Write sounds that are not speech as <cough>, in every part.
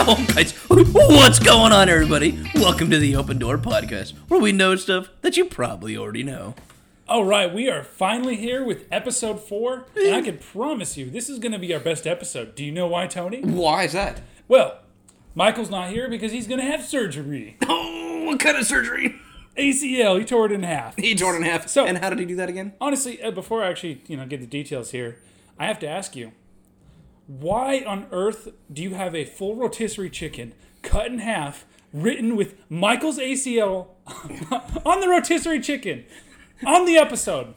<laughs> Oh, what's going on, everybody? Welcome to the Open Door Podcast, where we know stuff that you probably already know. All right, we are finally here with episode four, and I can promise you this is going to be our best episode. Do you know why, Tony? Why is that? Well, Michael's not here because he's going to have surgery. <laughs> Oh, what kind of surgery? ACL, he tore it in half. He tore it in half. So- and how did he do that again? Honestly, uh, before I actually, you know, get the details here, I have to ask you, why on earth do you have a full rotisserie chicken cut in half, written with Michael's ACL <laughs> on the rotisserie chicken on the episode?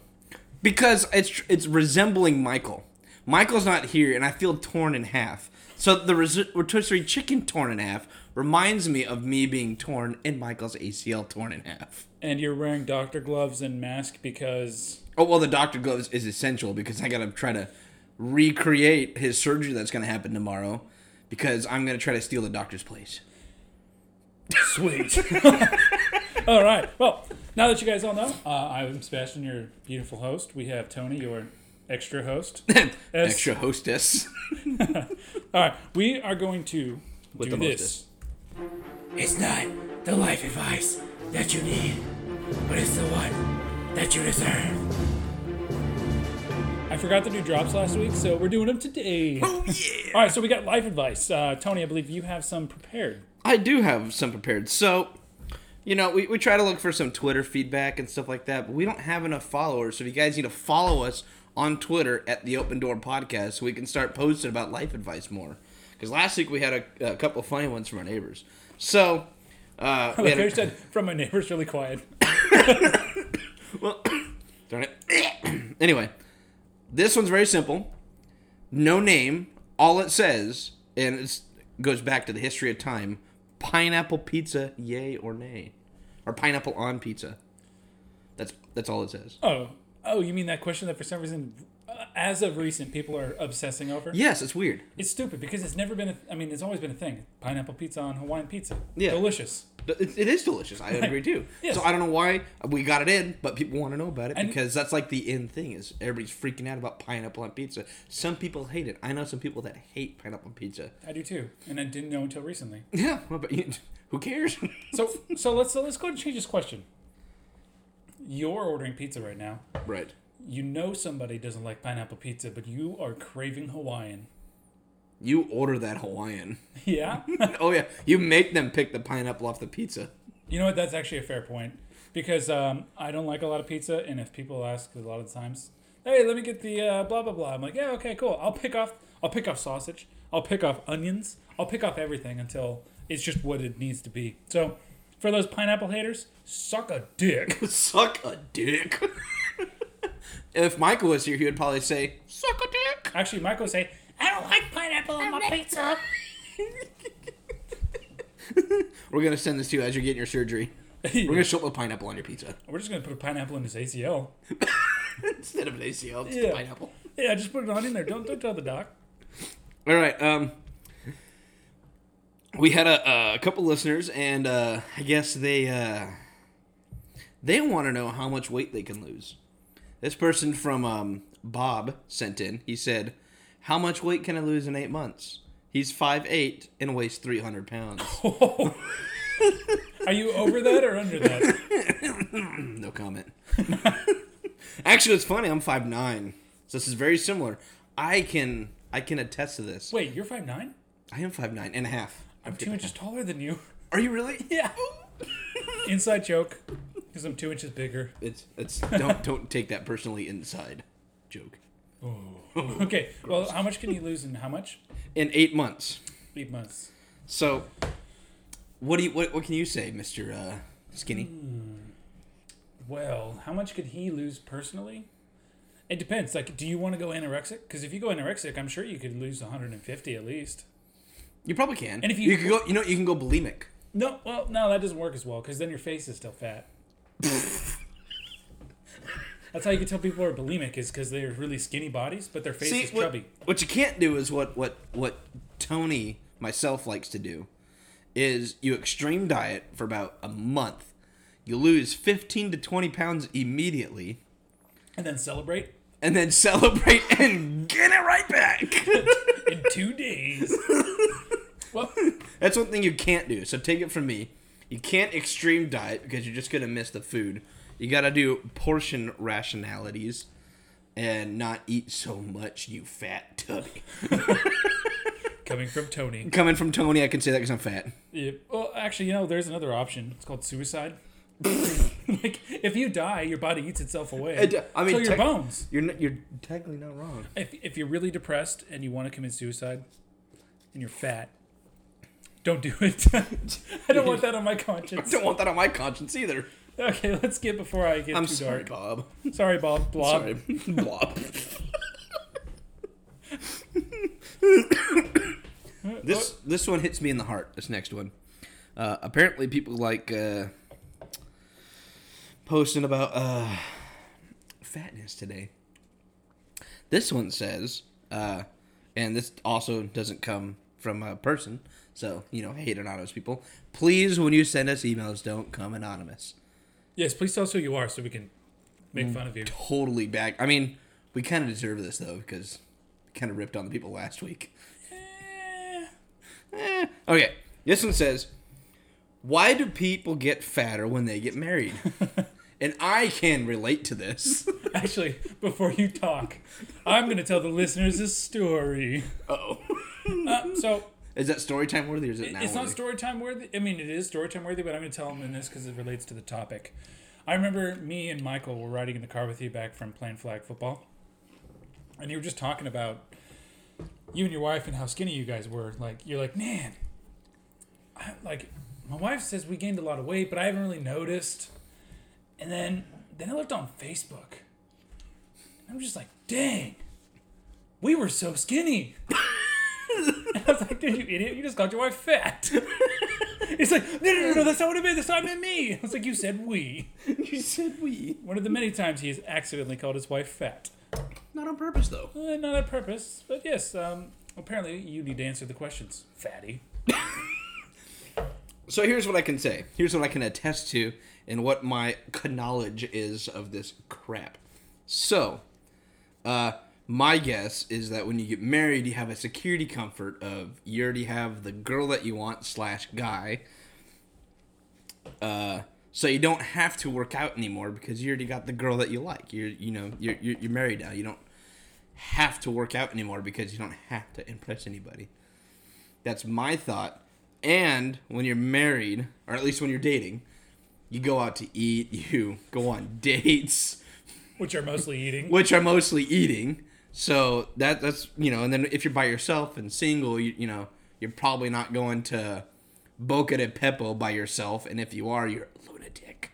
Because it's it's resembling Michael. Michael's not here, and I feel torn in half. So the res- rotisserie chicken torn in half reminds me of me being torn and Michael's ACL torn in half. And you're wearing doctor gloves and mask because Oh well, the doctor gloves is essential because I gotta try to recreate his surgery that's gonna happen tomorrow. Because I'm gonna try to steal the doctor's place. Sweet. <laughs> all right. Well, now that you guys all know, uh, I'm Sebastian, your beautiful host. We have Tony, your extra host. <laughs> As- Extra hostess. <laughs> All right. We are going to With do the this. It's not the life advice that you need, but it's the one that you deserve. I forgot to do drops last week, so we're doing them today. Oh yeah. All right. So we got life advice. Uh, Tony, I believe you have some prepared. I do have some prepared. So, you know, we, we try to look for some Twitter feedback and stuff like that, but we don't have enough followers. So, if you guys need to follow us on Twitter at the Open Door Podcast so we can start posting about life advice more. Because last week we had a, a couple of funny ones from our neighbors. So, uh, <laughs> we a- said from my neighbors really quiet. <laughs> Well, <coughs> darn it. <coughs> anyway, this one's very simple. No name. All it says, and it goes back to the history of time. Pineapple pizza, yay or nay, or pineapple on pizza. That's that's all it says. Oh, oh, you mean that question that for some reason, as of recent, people are obsessing over? Yes, it's weird. It's stupid because it's never been. A, I mean, it's always been a thing. Pineapple pizza on Hawaiian pizza. Yeah. delicious. It, it is delicious. I agree too. Yes. So I don't know why we got it in, but people want to know about it And- because that's like the in thing is everybody's freaking out about pineapple on pizza. Some people hate it. I know some people that hate pineapple on pizza. I do too, and I didn't know until recently. <laughs> Yeah, well, but you, who cares? So, so let's so let's go ahead and change this question. You're ordering pizza right now. right. You know somebody doesn't like pineapple pizza, but you are craving Hawaiian. You order that Hawaiian. <laughs> Yeah. <laughs> oh yeah, you make them pick the pineapple off the pizza. you know what? That's actually a fair point because um, I don't like a lot of pizza, and if people ask a lot of the times, "Hey, let me get the uh, blah blah blah," I'm like, "Yeah, okay, cool. I'll pick off. I'll pick off sausage. I'll pick off onions. I'll pick off everything until it's just what it needs to be." So, for those pineapple haters, suck a dick. <laughs> Suck a dick. If Michael was here, he would probably say, "Suck a dick." Actually, Michael would say, "I don't like pineapple on my pizza." <laughs> We're gonna send this to you as you're getting your surgery. We're gonna show up with pineapple on your pizza We're just gonna put a pineapple in his ACL. <laughs> instead of an ACL. It's Yeah. pineapple. Yeah, just put it on in there. Don't don't tell the doc. All right. Um, we had a, a couple listeners, and uh, I guess they uh, they want to know how much weight they can lose. This person from um, Bob sent in. He said, "How much weight can I lose in eight months?" He's five eight and weighs three hundred pounds. <laughs> Are you over that or under that? <laughs> No comment. <laughs> Actually, it's funny. I'm five nine, so this is very similar. I can I can attest to this. Wait, you're five nine. I am five nine and a half. I'm two inches taller than you. Are you really? Yeah. Inside joke, because I'm two inches bigger. It's it's don't <laughs> don't take that personally inside joke. Okay, <laughs> well, how much can you lose in how much? In eight months. Eight months. So, what do you what, what can you say, Mister uh, Skinny? Well, how much could he lose personally? It depends. Like, do you want to go anorexic? Because if you go anorexic, I'm sure you could lose 150 at least. You probably can. And if you- you can go, you know, you can go bulimic. No, well, no, that doesn't work as well because then your face is still fat. That's how you can tell people are bulimic is because they're really skinny bodies, but their face See, is what, chubby. what you can't do is what what what Tony myself likes to do is you extreme diet for about a month. You lose 15 to 20 pounds immediately And then celebrate and then celebrate <laughs> and get it right back. <laughs> in two days. <laughs> well, That's one thing you can't do. So take it from me. You can't extreme diet because you're just gonna miss the food. You gotta do portion rationalities and not eat so much, you fat tubby. <laughs> Coming from Tony. Coming from Tony, I can say that because I'm fat. Yeah, well, actually, you know, there's another option. It's called suicide. <laughs> like, if you die, your body eats itself away. It I mean, so your tec- bones. You're n- you're technically not wrong. If, if you're really depressed and you want to commit suicide and you're fat, don't do it. <laughs> I don't want that on my conscience. I don't want that on my conscience either. Okay, let's get before I get I'm too sorry, dark. Bob. Sorry, Bob. Blob. Sorry, <laughs> Blob. this this one hits me in the heart. This next one. Uh, apparently, people like uh, posting about uh, fatness today. This one says, uh, and this also doesn't come from a person, so you know, hate anonymous people. Please, when you send us emails, don't come anonymous. Yes, please tell us who you are so we can make fun of you. totally back. I mean, we kind of deserve this though because we kind of ripped on the people last week. Eh, Eh. Okay, this one says, "Why do people get fatter when they get married?" <laughs> and I can relate to this. <laughs> actually, before you talk, I'm going to tell the listeners a story. Oh, Uh, so, is that story time worthy or is it now? it's not story time worthy. I mean, it is story time worthy, but I'm going to tell them in this because it relates to the topic. I remember me and Michael were riding in the car with you back from playing flag football, and you were just talking about you and your wife and how skinny you guys were. Like, you're like, man, I, like my wife says we gained a lot of weight, but I haven't really noticed. And then then I looked on Facebook, and I'm just like, dang, we were so skinny. <laughs> <laughs> I was like, dude, you idiot, you just called your wife fat. <laughs> He's like, no, no, no, no, that's not what I meant. That's not I meant me. I was like, you said we. <laughs> you said we. One of the many times he has accidentally called his wife fat. Not on purpose though. Uh, not on purpose, but yes, um, apparently you need to answer the questions, fatty. So here's what I can say. Here's what I can attest to, and what my knowledge is of this crap. So, uh, my guess is that when you get married, you have a security comfort of you already have the girl that you want slash guy. Uh, so you don't have to work out anymore because you already got the girl that you like. You're you know you're you're, you're married now. You don't have to work out anymore because you don't have to impress anybody. That's my thought. And when you're married, or at least when you're dating, you go out to eat, <laughs> you go on dates, Which are mostly eating. which are mostly eating. So that that's you know, and then if you're by yourself and single, you you know, you're probably not going to Buca di Beppo by yourself, and if you are, you're a lunatic.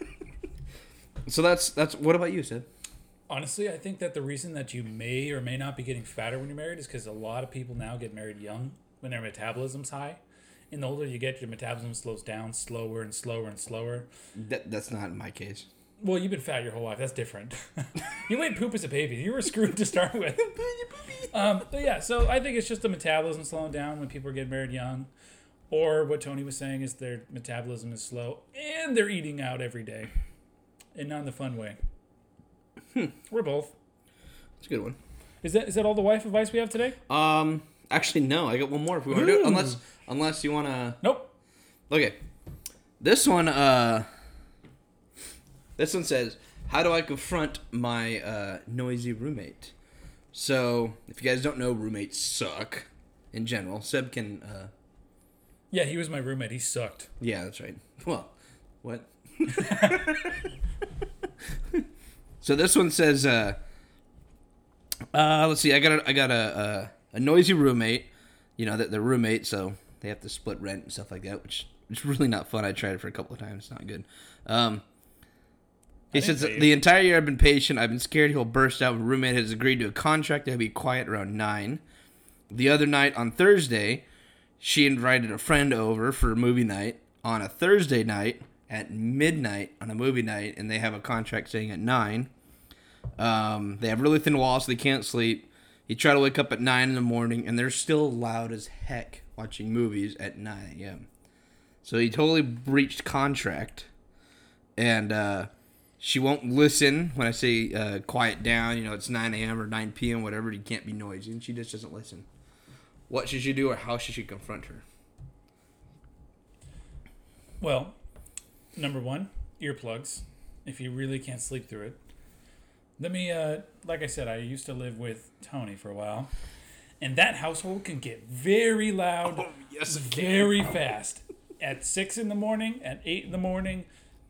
<laughs> so that's that's what about you, Sid? Honestly, I think that the reason that you may or may not be getting fatter when you're married is because a lot of people now get married young when their metabolism's high. And the older you get, your metabolism slows down slower and slower and slower. That that's not my case. Well, you've been fat your whole life. That's different. <laughs> you ate poop as a baby. You were screwed to start with. <laughs> Um, but yeah, so I think it's just the metabolism slowing down when people are getting married young. Or what Tony was saying is their metabolism is slow and they're eating out every day. And not in the fun way. We're both. It's a good one. Is that is that all the wife advice we have today? Um, actually, no. I got one more if we want to do it. Unless unless you want to. Nope. Okay. This one, uh, this one says, "How do I confront my uh, noisy roommate?" So, if you guys don't know, roommates suck in general. Seb can, uh, Yeah, he was my roommate. He sucked. yeah, that's right. Well, what? <laughs> so this one says, uh, uh, let's see. I got a, I got a, a, a noisy roommate. You know that they're roommates, so they have to split rent and stuff like that, which is really not fun. I tried it for a couple of times. It's not good. Um, he says the entire year I've been patient. I've been scared he'll burst out. My roommate has agreed to a contract to be quiet around nine. The other night on Thursday, she invited a friend over for a movie night on a Thursday night at midnight on a movie night, and they have a contract saying at nine. Um, they have really thin walls, so they can't sleep. You try to wake up at nine in the morning, and they're still loud as heck watching movies at nine a.m. So he totally breached contract, and uh, she won't listen when I say uh, quiet down. You know, it's nine a.m. or nine p.m. whatever. You can't be noisy, and she just doesn't listen. What should you do, or how should you confront her? Well, number one, earplugs. If you really can't sleep through it. Let me, uh, like I said, I used to live with Tony for a while, and that household can get very loud, Oh, yes, very fast. At six in the morning, at eight in the morning,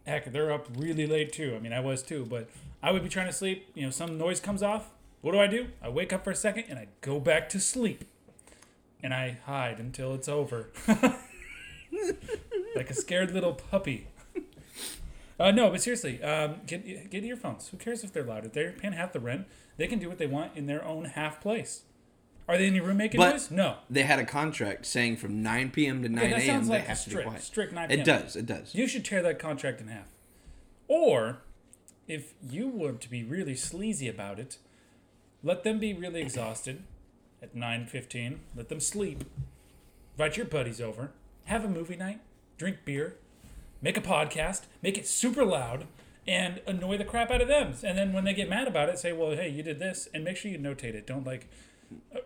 heck, they're up really late too. I mean, I was too, but I would be trying to sleep. You know, some noise comes off. What do I do? I wake up for a second and I go back to sleep, and I hide until it's over, <laughs> like a scared little puppy. Uh, no, but seriously, um, get get earphones. Who cares if they're loud? If they're paying half the rent, they can do what they want in their own half place. Are they in your room making But- noise? No. They had a contract saying from 9 p.m. to 9 that a.m. sounds they like have to be strict, quiet. strict 9 It p.m. does. It does. You should tear that contract in half. Or, if you were to be really sleazy about it, let them be really exhausted at 9.15. Let them sleep. Invite your buddies over. Have a movie night. Drink beer. Make a podcast. Make it super loud. And annoy the crap out of them. And then when they get mad about it, say, well, hey, you did this. And make sure you notate it. Don't, like,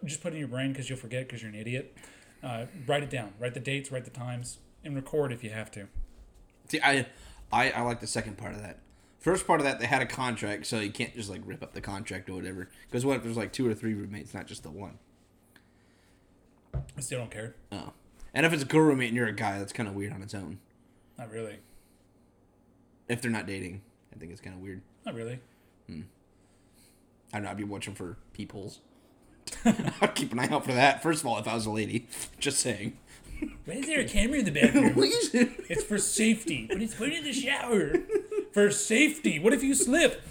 just put it in your brain because you'll forget because you're an idiot. Uh, write it down. Write the dates, write the times, and record if you have to. See, I, I, I like the second part of that. First part of that, they had a contract, so you can't just like rip up the contract or whatever. Because what if there's like two or three roommates, not just the one? I still don't care. Oh. And if it's a girl roommate and you're a guy, that's kind of weird on its own. Not really. If they're not dating, I think it's kind of weird. Not really. Hmm. I don't know. I'd be watching for peepholes. <laughs> I'd keep an eye out for that. First of all, if I was a lady, just saying. Why is there a camera in the bathroom? <laughs> it's for safety. But it's put in the shower. For safety. What if you slip?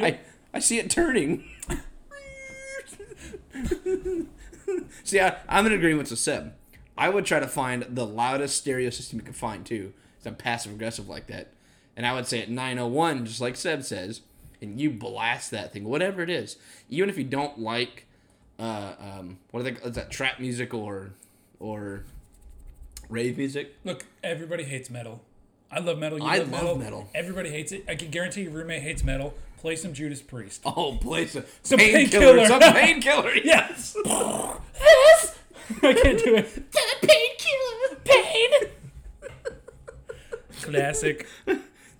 I, I see it turning. see, I, I'm in agreement with Seb. I would try to find the loudest stereo system you can find too. 'cause I'm passive aggressive like that, and I would say at 901, just like Seb says, and you blast that thing, whatever it is, even if you don't like, uh, um, what are they? Is that trap music or, or rave music? Look, everybody hates metal. I love metal. You I love, love metal. metal. Everybody hates it. I can guarantee your roommate hates metal. Play some Judas Priest. <laughs> Oh, place a Some painkiller, painkiller. some <laughs> painkiller. Yes. <laughs> Yes! I can't do it. The painkiller! Pain! Classic.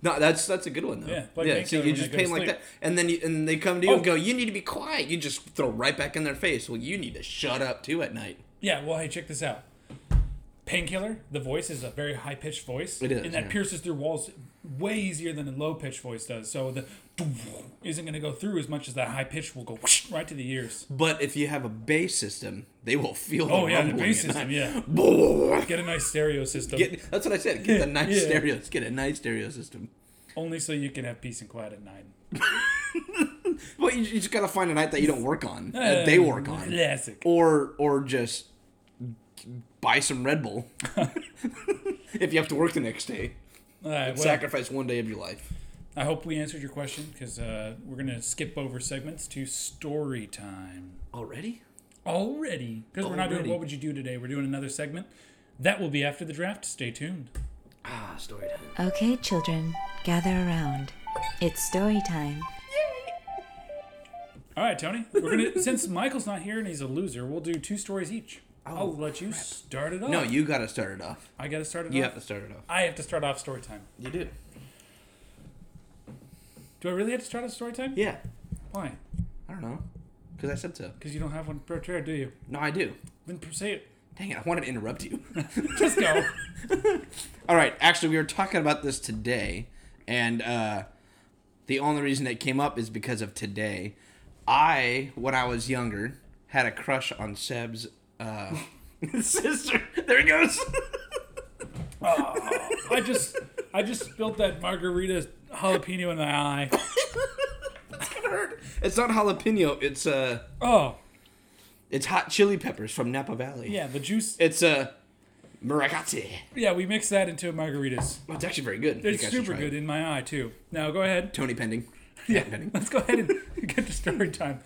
No, that's that's a good one though. Yeah, yeah. So you just pay like that, and then you, and they come to you Oh. and go, "You need to be quiet." You just throw right back in their face. Well, you need to shut up too at night. Yeah, well, hey, check this out. Painkiller, the voice is a very high pitched voice. It is, And that yeah. pierces through walls way easier than a low pitched voice does. So the <laughs> isn't going to go through as much as that high pitch will go <laughs> right to the ears. But if you have a bass system, they will feel. Oh, the yeah, the bass system, yeah. Get, <laughs> Get a nice stereo system. that's what I said. Get the nice Yeah. stereos. Get a nice stereo system. Only so you can have peace and quiet at night. Well, you, you just gotta find a night that you don't work on. that uh, they work on, Classic. or or just buy some Red Bull if you have to work the next day. All right, well, Sacrifice one day of your life. I hope we answered your question because uh, we're going to skip over segments to story time. Already? Already. Because we're not doing What Would You Do today? We're doing another segment. That will be after the draft. Stay tuned. Ah, story time. Okay, children, gather around. It's story time. Yay. All right, Tony. We're gonna since Michael's not here and he's a loser, we'll do two stories each. I'll let you start it off. No, you gotta start it off. I got to start it You off. You have to start it off. I have to start off story time. You do. Do I really have to start off story time? Yeah. Why? I don't know. Because I said so. Because you don't have one prepared, do you? No, I do. Then say it. Dang it, I wanted to interrupt you. <laughs> Just go. <laughs> All right, actually, we were talking about this today, and uh, the only reason it came up is because of today. I, when I was younger, had a crush on Seb's uh, <laughs> sister. There he goes. <laughs> I just I just spilled that margarita jalapeno in my eye. That's gonna hurt. it's not jalapeno. It's uh, Oh, it's hot chili peppers from Napa Valley. yeah, the juice. It's uh, maracate. Yeah, we mix that into margaritas. Oh, it's actually very good. It's super good it. in my eye too. Now go ahead. Tony Pending. Yeah, Pending. let's go ahead and <laughs> get to story time.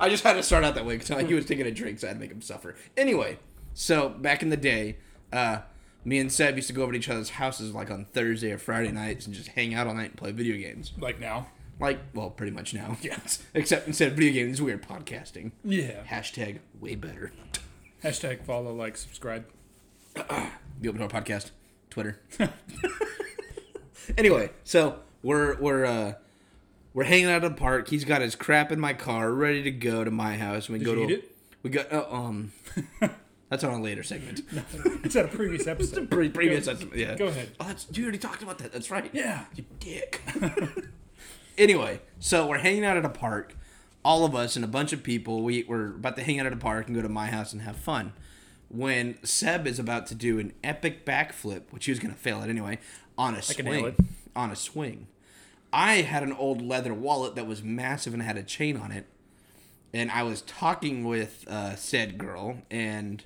I just had to start out that way because he was taking a drink, so I had to make him suffer. Anyway, so back in the day, uh, me and Seb used to go over to each other's houses like on Thursday or Friday nights and just hang out all night and play video games. Like now. Like, well, pretty much now. <laughs> Yes. Except instead of video games, we were podcasting. Yeah. Hashtag way better. Hashtag follow, like, subscribe. The Open Door Podcast, Twitter. <laughs> <laughs> anyway, so we're we're uh we're hanging out at the park. He's got his crap in my car, ready to go to my house. We Did go you to it? we got uh, um. <laughs> That's on a later segment. <laughs> It's at a previous <laughs> episode. Pre- previous, that's, yeah. Go ahead. Oh, that's you already talked about that. That's right. Yeah. You dick. anyway, so we're hanging out at a park. All of us and a bunch of people. We we're about to hang out at a park and go to my house and have fun. When Seb is about to do an epic backflip, which he was going to fail at anyway, on a nail swing, it. on a swing. I had an old leather wallet that was massive and had a chain on it, and I was talking with uh, said girl, and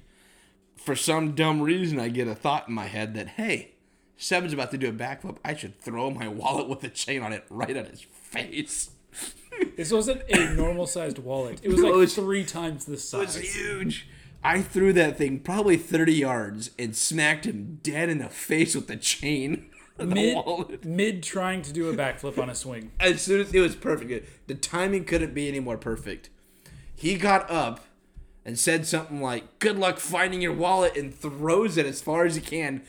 for some dumb reason, I get a thought in my head that hey, Seven's about to do a backflip. I should throw my <laughs> wallet with a chain on it right at his face. This wasn't a normal sized wallet. It was like it was- three times the size. It was huge. I threw that thing probably 30 yards and smacked him dead in the face with the chain. Mid, mid trying to do a backflip on a swing. <laughs> As soon as it was perfect, the timing couldn't be any more perfect. He got up and said something like, "Good luck finding your wallet," and throws it as far as he can.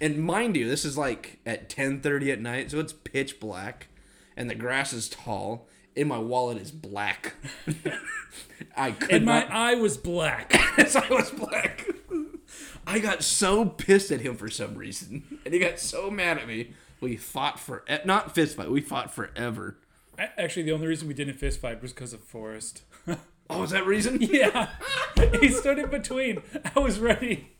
And mind you, this is like at 10:30 at night, so it's pitch black, and the grass is tall, and my wallet is black. <laughs> I could And my not. eye was black. <laughs> Yes, I was black. I got so pissed at him for some reason, <laughs> and he got so mad at me. We fought for eh, not fist fight. We fought forever. Actually, the only reason we didn't fist fight was because of Forrest. <laughs> Oh, is that reason? <laughs> yeah. he stood in between. I was ready.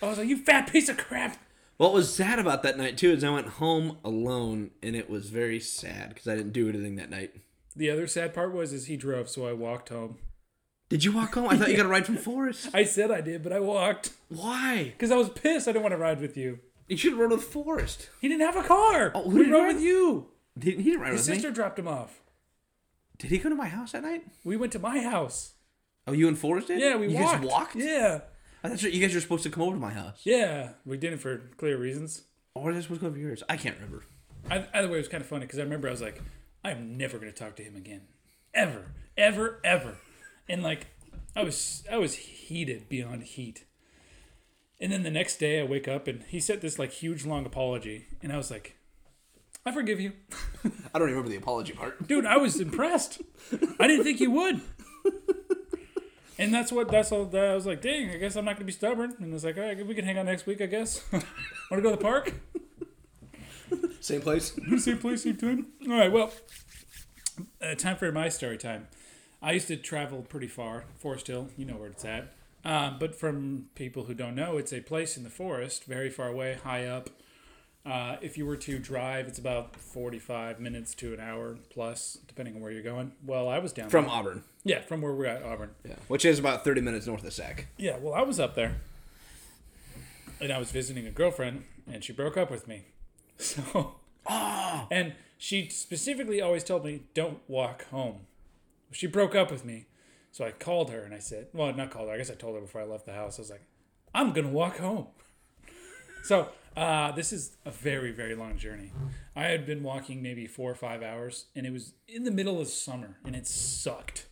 I was like, you fat piece of crap. What was sad about that night too is I went home alone, and it was very sad because I didn't do anything that night. The other sad part was is he drove, so I walked home. Did you walk home? I thought you got a ride from Forrest. <laughs> I said I did, but I walked Why? because I was pissed. I didn't want to ride with you. You should have rode with Forrest. He didn't have a car. Oh, who we did rode ride? with you. Didn't he didn't ride. His with sister me? dropped him off. Did he go to my house that night? We went to my house. Oh, you and Forrest did? Yeah, we you walked. guys walked. Yeah, oh, I thought you guys were supposed to come over to my house. yeah. We did it for clear reasons. Or was I supposed to go over yours? I can't remember. I, either way, it was kind of funny because I remember I was like, I'm never going to talk to him again, ever, ever, ever, and like, I was I was heated beyond heat. And then the next day, I wake up and he sent this like huge long apology, and I was like, I forgive you, <laughs> I don't remember the apology part. dude. I was impressed. I didn't think you would. And that's what that's all. That I was like, dang. I guess I'm not gonna be stubborn. And it's like, all right, we can hang out next week. I guess. <laughs> Want to go to the park? Same place. <laughs> same place, same time. All right, well, uh, time for my story time. I used to travel pretty far, Foresthill, you know where it's at. Um, but from people who don't know, it's a place in the forest, very far away, high up. Uh, if you were to drive, it's about 45 minutes to an hour plus, depending on where you're going. Well, I was down From there. Auburn. Yeah, from where we're at, Auburn. Yeah. Which is about 30 minutes north of Sac. Yeah, well, I was up there. And I was visiting a girlfriend, and she broke up with me. <laughs> So. And she specifically always told me, don't walk home. She broke up with me. So I called her and I said, well, not called her. I guess I told her before I left the house. I was like, I'm going to walk home. <laughs> So uh, this is a very, very long journey. I had been walking maybe four or five hours, and it was in the middle of summer, and it sucked.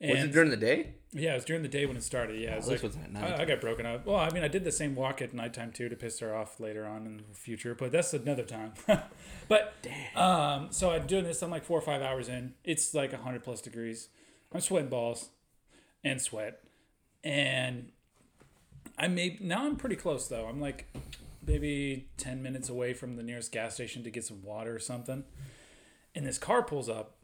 Was it during the day? Yeah, it was during the day when it started. Yeah, it was like, wasn't at night. I, I got broken up. Well, I mean, I did the same walk at nighttime too to piss her off later on in the future, but that's another time. <laughs> but um, so I'm doing this. I'm like four or five hours in. It's like hundred plus degrees. I'm sweating balls and sweat, and I may now I'm pretty close though. I'm like maybe ten minutes away from the nearest gas station to get some water or something. And this car pulls up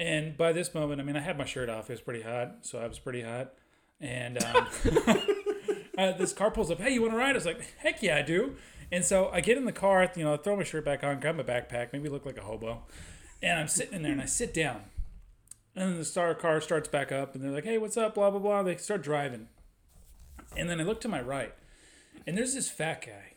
and by this moment, I mean, I had my shirt off. It was pretty hot, so I was pretty hot. And um, <laughs> uh, this car pulls up. Hey, you want to ride? I was like, heck yeah, I do. And so I get in the car, you know, I throw my shirt back on, grab my backpack, maybe look like a hobo. And I'm sitting in there and I sit down. And then the star car starts back up and they're like, hey, what's up? Blah, blah, blah. They start driving. And then I look to my right and there's this fat guy.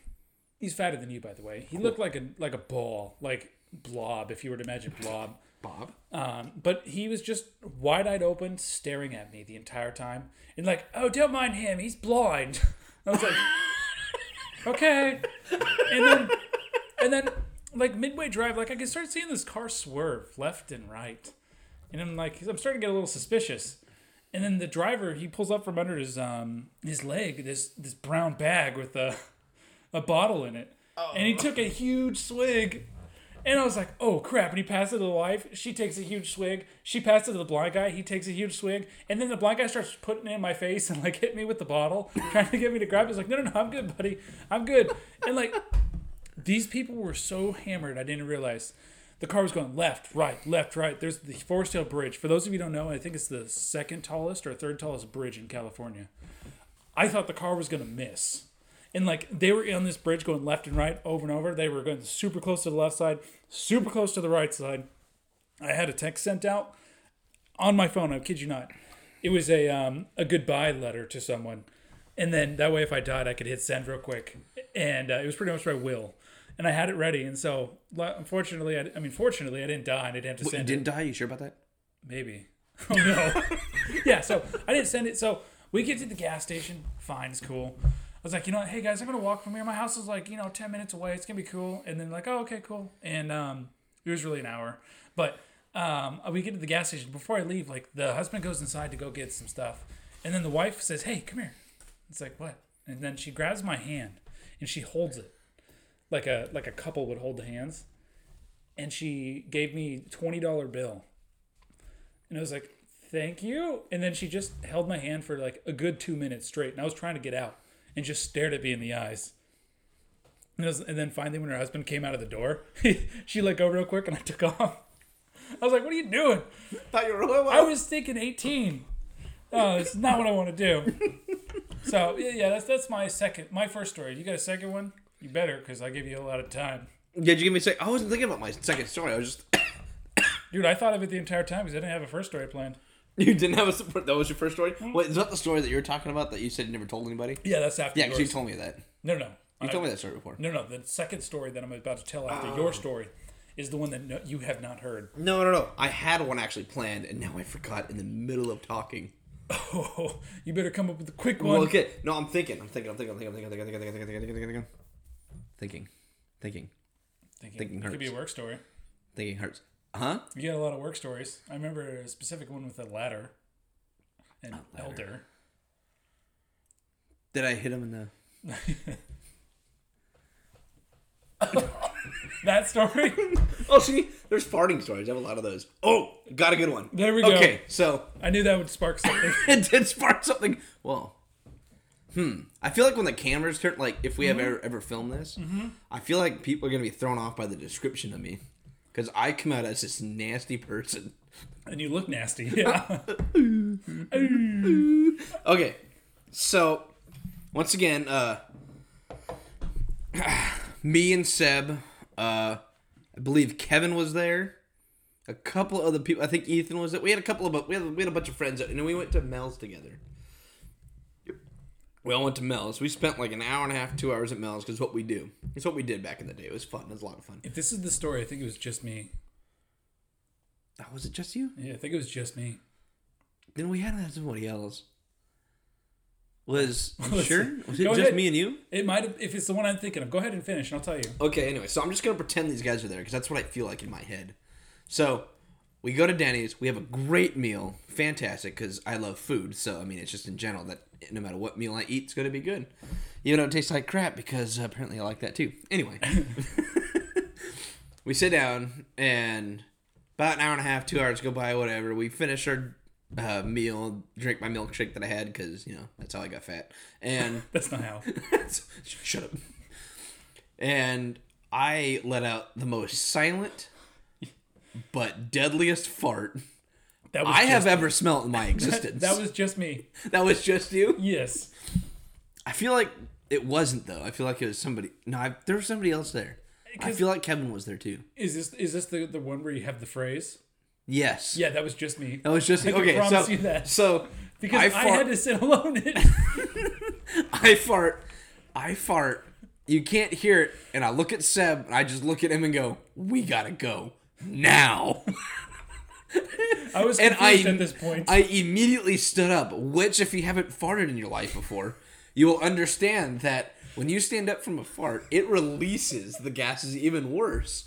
He's fatter than you, by the way. He looked like a like a ball, like blob, if you were to imagine blob. Bob? Um, but he was just wide eyed open, staring at me the entire time. And like, oh, don't mind him, he's blind. <laughs> I was like, <laughs> okay. And then, and then, like midway drive, like I can start seeing this car swerve left and right, and I'm like, I'm starting to get a little suspicious. And then the driver he pulls up from under his um his leg this this brown bag with a a bottle in it, and he took a huge swig. And I was like, "Oh crap!" And he passed it to the wife. She takes a huge swig. She passed it to the blind guy. He takes a huge swig. And then the blind guy starts putting it in my face and like hit me with the bottle, <laughs> trying to get me to grab. it. Was like, "No, no, no, I'm good, buddy. I'm good." And like, these people were so hammered, I didn't realize. The car was going left, right, left, right. There's the Foresthill Bridge. For those of you who don't know, I think it's the second tallest or third tallest bridge in California. I thought the car was gonna miss. And like they were on this bridge going left and right over and over. They were going super close to the left side, super close to the right side. I had a text sent out on my phone. I kid you not. It was a um, a goodbye letter to someone, and then that way, if I died, I could hit send real quick. And uh, it was pretty much my will, and I had it ready. And so, unfortunately, I, I mean, fortunately, I didn't die, and I didn't have to What, you didn't it. die? You sure about that? Maybe. <laughs> Oh no. <laughs> yeah. So I didn't send it. So we get to the gas station. Fine, it's cool. Was like, you know, hey guys, I'm gonna walk from here. My house is like, you know, ten minutes away. It's gonna be cool. And then like, oh, okay, cool. And um, it was really an hour. But um, we get to the gas station. Before I leave, like the husband goes inside to go get some stuff, and then the wife says, hey, come here. It's like what? And then she grabs my hand and she holds it, like a like a couple would hold the hands. And she gave me twenty dollar bill. And I was like, thank you. And then she just held my hand for like a good two minutes straight. And I was trying to get out and just stared at me in the eyes. And, was- and then finally, when her husband came out of the door, <laughs> she let go real quick and I took off. I was like, what are you doing? thought you were. I was thinking 18. Oh, it's not what I want to do. So, yeah, yeah, that's that's my second, my first story. You got a second one? You better, because I give you a lot of time. Did you give me a sec? I wasn't thinking about my second story. I was just. Dude, I thought of it the entire time because I didn't have a first story planned. <laughs> you didn't have a support. That was your first story. Wait, is that the story that you were talking about that you said you never told anybody? Yeah, that's after Yeah, because you yours. told me that. No, no. You I- told me that story before. No, no. The second story that I'm about to tell after Oh. your story is the one that no, you have not heard. No, no, no. I had one actually planned, and now I forgot in the middle of talking. Oh, <laughs> you better come up with a quick one. Well, okay. No, I'm thinking. I'm thinking. I'm thinking. I'm thinking. I'm thinking. I'm thinking. I'm thinking. I'm thinking. I'm thinking. I'm thinking. Thinking. Thinking, thinking it could be a hurts. work story. Thinking hurts. Huh? You got a lot of work stories. I remember a specific one with a ladder and elder. Did I hit him in the? <laughs> That story. <laughs> Oh, see, there's farting stories. I have a lot of those. Oh, got a good one. There we go. Okay, so I knew that would spark something. <laughs> it did spark something. Well, hmm. I feel like when the cameras turn, like if we Mm-hmm. have ever ever filmed this, I feel like people are gonna be thrown off by the description of me, because I come out as this nasty person. and you look nasty. Yeah. <laughs> Okay, so once again, uh, <clears throat> me and Seb, uh, I believe Kevin was there. A couple other people. I think Ethan was there. We had a couple of we had we had a bunch of friends, and then we went to Mel's together. We all went to Mel's. We spent like an hour and a half, two hours at Mel's because what we do. It's what we did back in the day. It was fun. It was a lot of fun. if this is the story, I think it was just me. Oh, was it just you? Yeah, I think it was just me. Then we had to have somebody else. Was <laughs> you sure? Was it Go just ahead. me and you? It might have, if it's the one I'm thinking of. Go ahead and finish, and I'll tell you. Okay, anyway, so I'm just gonna pretend these guys are there because that's what I feel like in my head. So we go to Denny's. We have a great meal, fantastic because I love food. So I mean, it's just in general that no matter what meal I eat, it's gonna be good. Even though it tastes like crap because apparently I like that too. Anyway, <laughs> we sit down and about an hour and a half, two hours go by, whatever. We finish our uh, meal, drink my milkshake that I had because you know that's how I got fat, and. <laughs> That's not how. <laughs> Shut up. And I let out the most silent but deadliest fart That was I have ever smelt in my <laughs> existence. That was just me. <laughs> that was just you. Yes. I feel like it wasn't though. I feel like it was somebody. No, I, there was somebody else there. I feel like Kevin was there too. Is this is this the, the one where you have the phrase? Yes. Yeah, that was just me. That was just I okay. promise so, you that. so Because I I, had to sit alone. In <laughs> I fart. I fart. You can't hear it, and I look at Seb, and I just look at him and go, "We gotta go now." I was and confused I, at this point. I immediately stood up. Which, if you haven't farted in your life before, you will understand that when you stand up from a fart, it releases the gases even worse.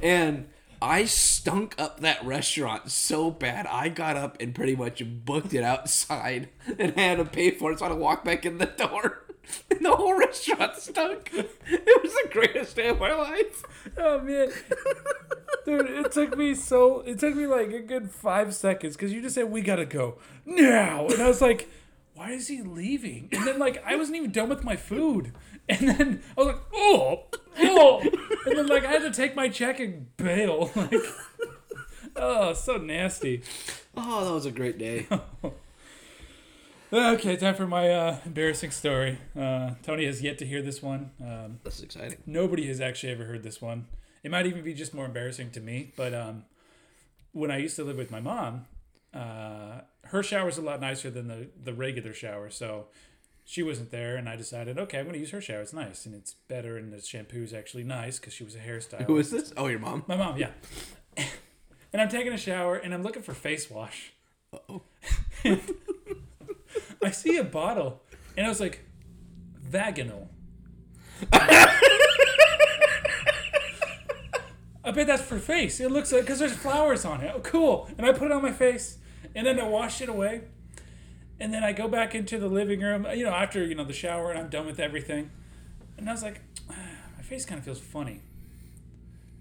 And I stunk up that restaurant so bad. I got up and pretty much booked it outside <laughs> and had to pay for it. So I had to walk back in the door. And <laughs> the whole restaurant stunk. It was the greatest day of my life. Oh man, dude, it took me so. It took me like a good five seconds because you just said we gotta go now, and I was like, why is he leaving? And then like I wasn't even done with my food, and then I was like, oh, oh, and then like I had to take my check and bail. <laughs> Like, oh, so nasty. Oh, that was a great day. <laughs> Okay, time for my uh, embarrassing story. Uh, Tony has yet to hear this one. Um, This is exciting. nobody has actually ever heard this one. It might even be just more embarrassing to me. But um, when I used to live with my mom, uh, her shower's a lot nicer than the, the regular shower. So she wasn't there, and I decided, okay, I'm going to use her shower. It's nice, and it's better, and the shampoo is actually nice because she was a hairstylist. Who is this? Oh, your mom. My mom, yeah. <laughs> and I'm taking a shower, and I'm looking for face wash. Uh-oh. <laughs> I see a bottle, and I was like, vaginal. I bet that's for face. It looks like because there's flowers on it. Oh, cool. And I put it on my face, and then I wash it away, and then I go back into the living room. You know, after you know the shower, and I'm done with everything, and I was like, "Ah, <sighs> my face kind of feels funny.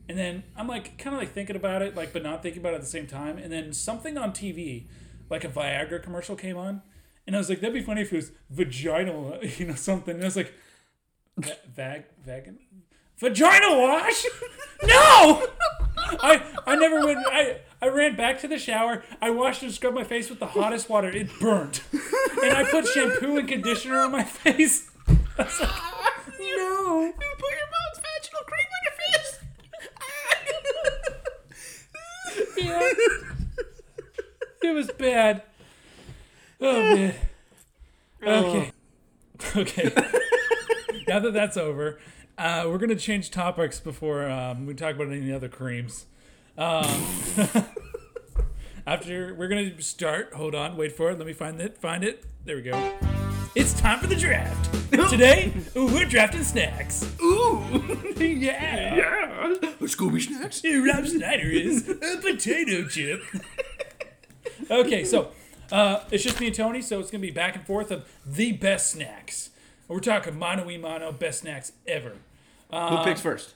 And then I'm like, kind of like thinking about it, like, but not thinking about it at the same time. And then something on TV, like a Viagra commercial, came on, and I was like, that'd be funny if it was vaginal, <laughs> you know, something. And I was like, va- vag, vag, vaginal wash? <laughs> no! I I never went. I I ran back to the shower. I washed and scrubbed my face with the hottest water. It burnt, and I put shampoo and conditioner on my <laughs> face. I was like, no. You put your mom's vaginal cream on your face. Yeah. It was bad. Oh <laughs> man. Okay. <laughs> Okay. now that that's over, uh, we're gonna change topics before um, we talk about any other creams. Um, <laughs> after we're gonna start. Hold on, wait for it. Let me find it. Find it. There we go. It's time for the draft. Today, we're drafting snacks. Ooh. Yeah. Yeah. Scooby snacks. Rob Schneider is a potato chip. okay, so uh, it's just me and Tony, so it's gonna be back and forth of the best snacks. We're talking mano e mano best snacks ever. Who picks first?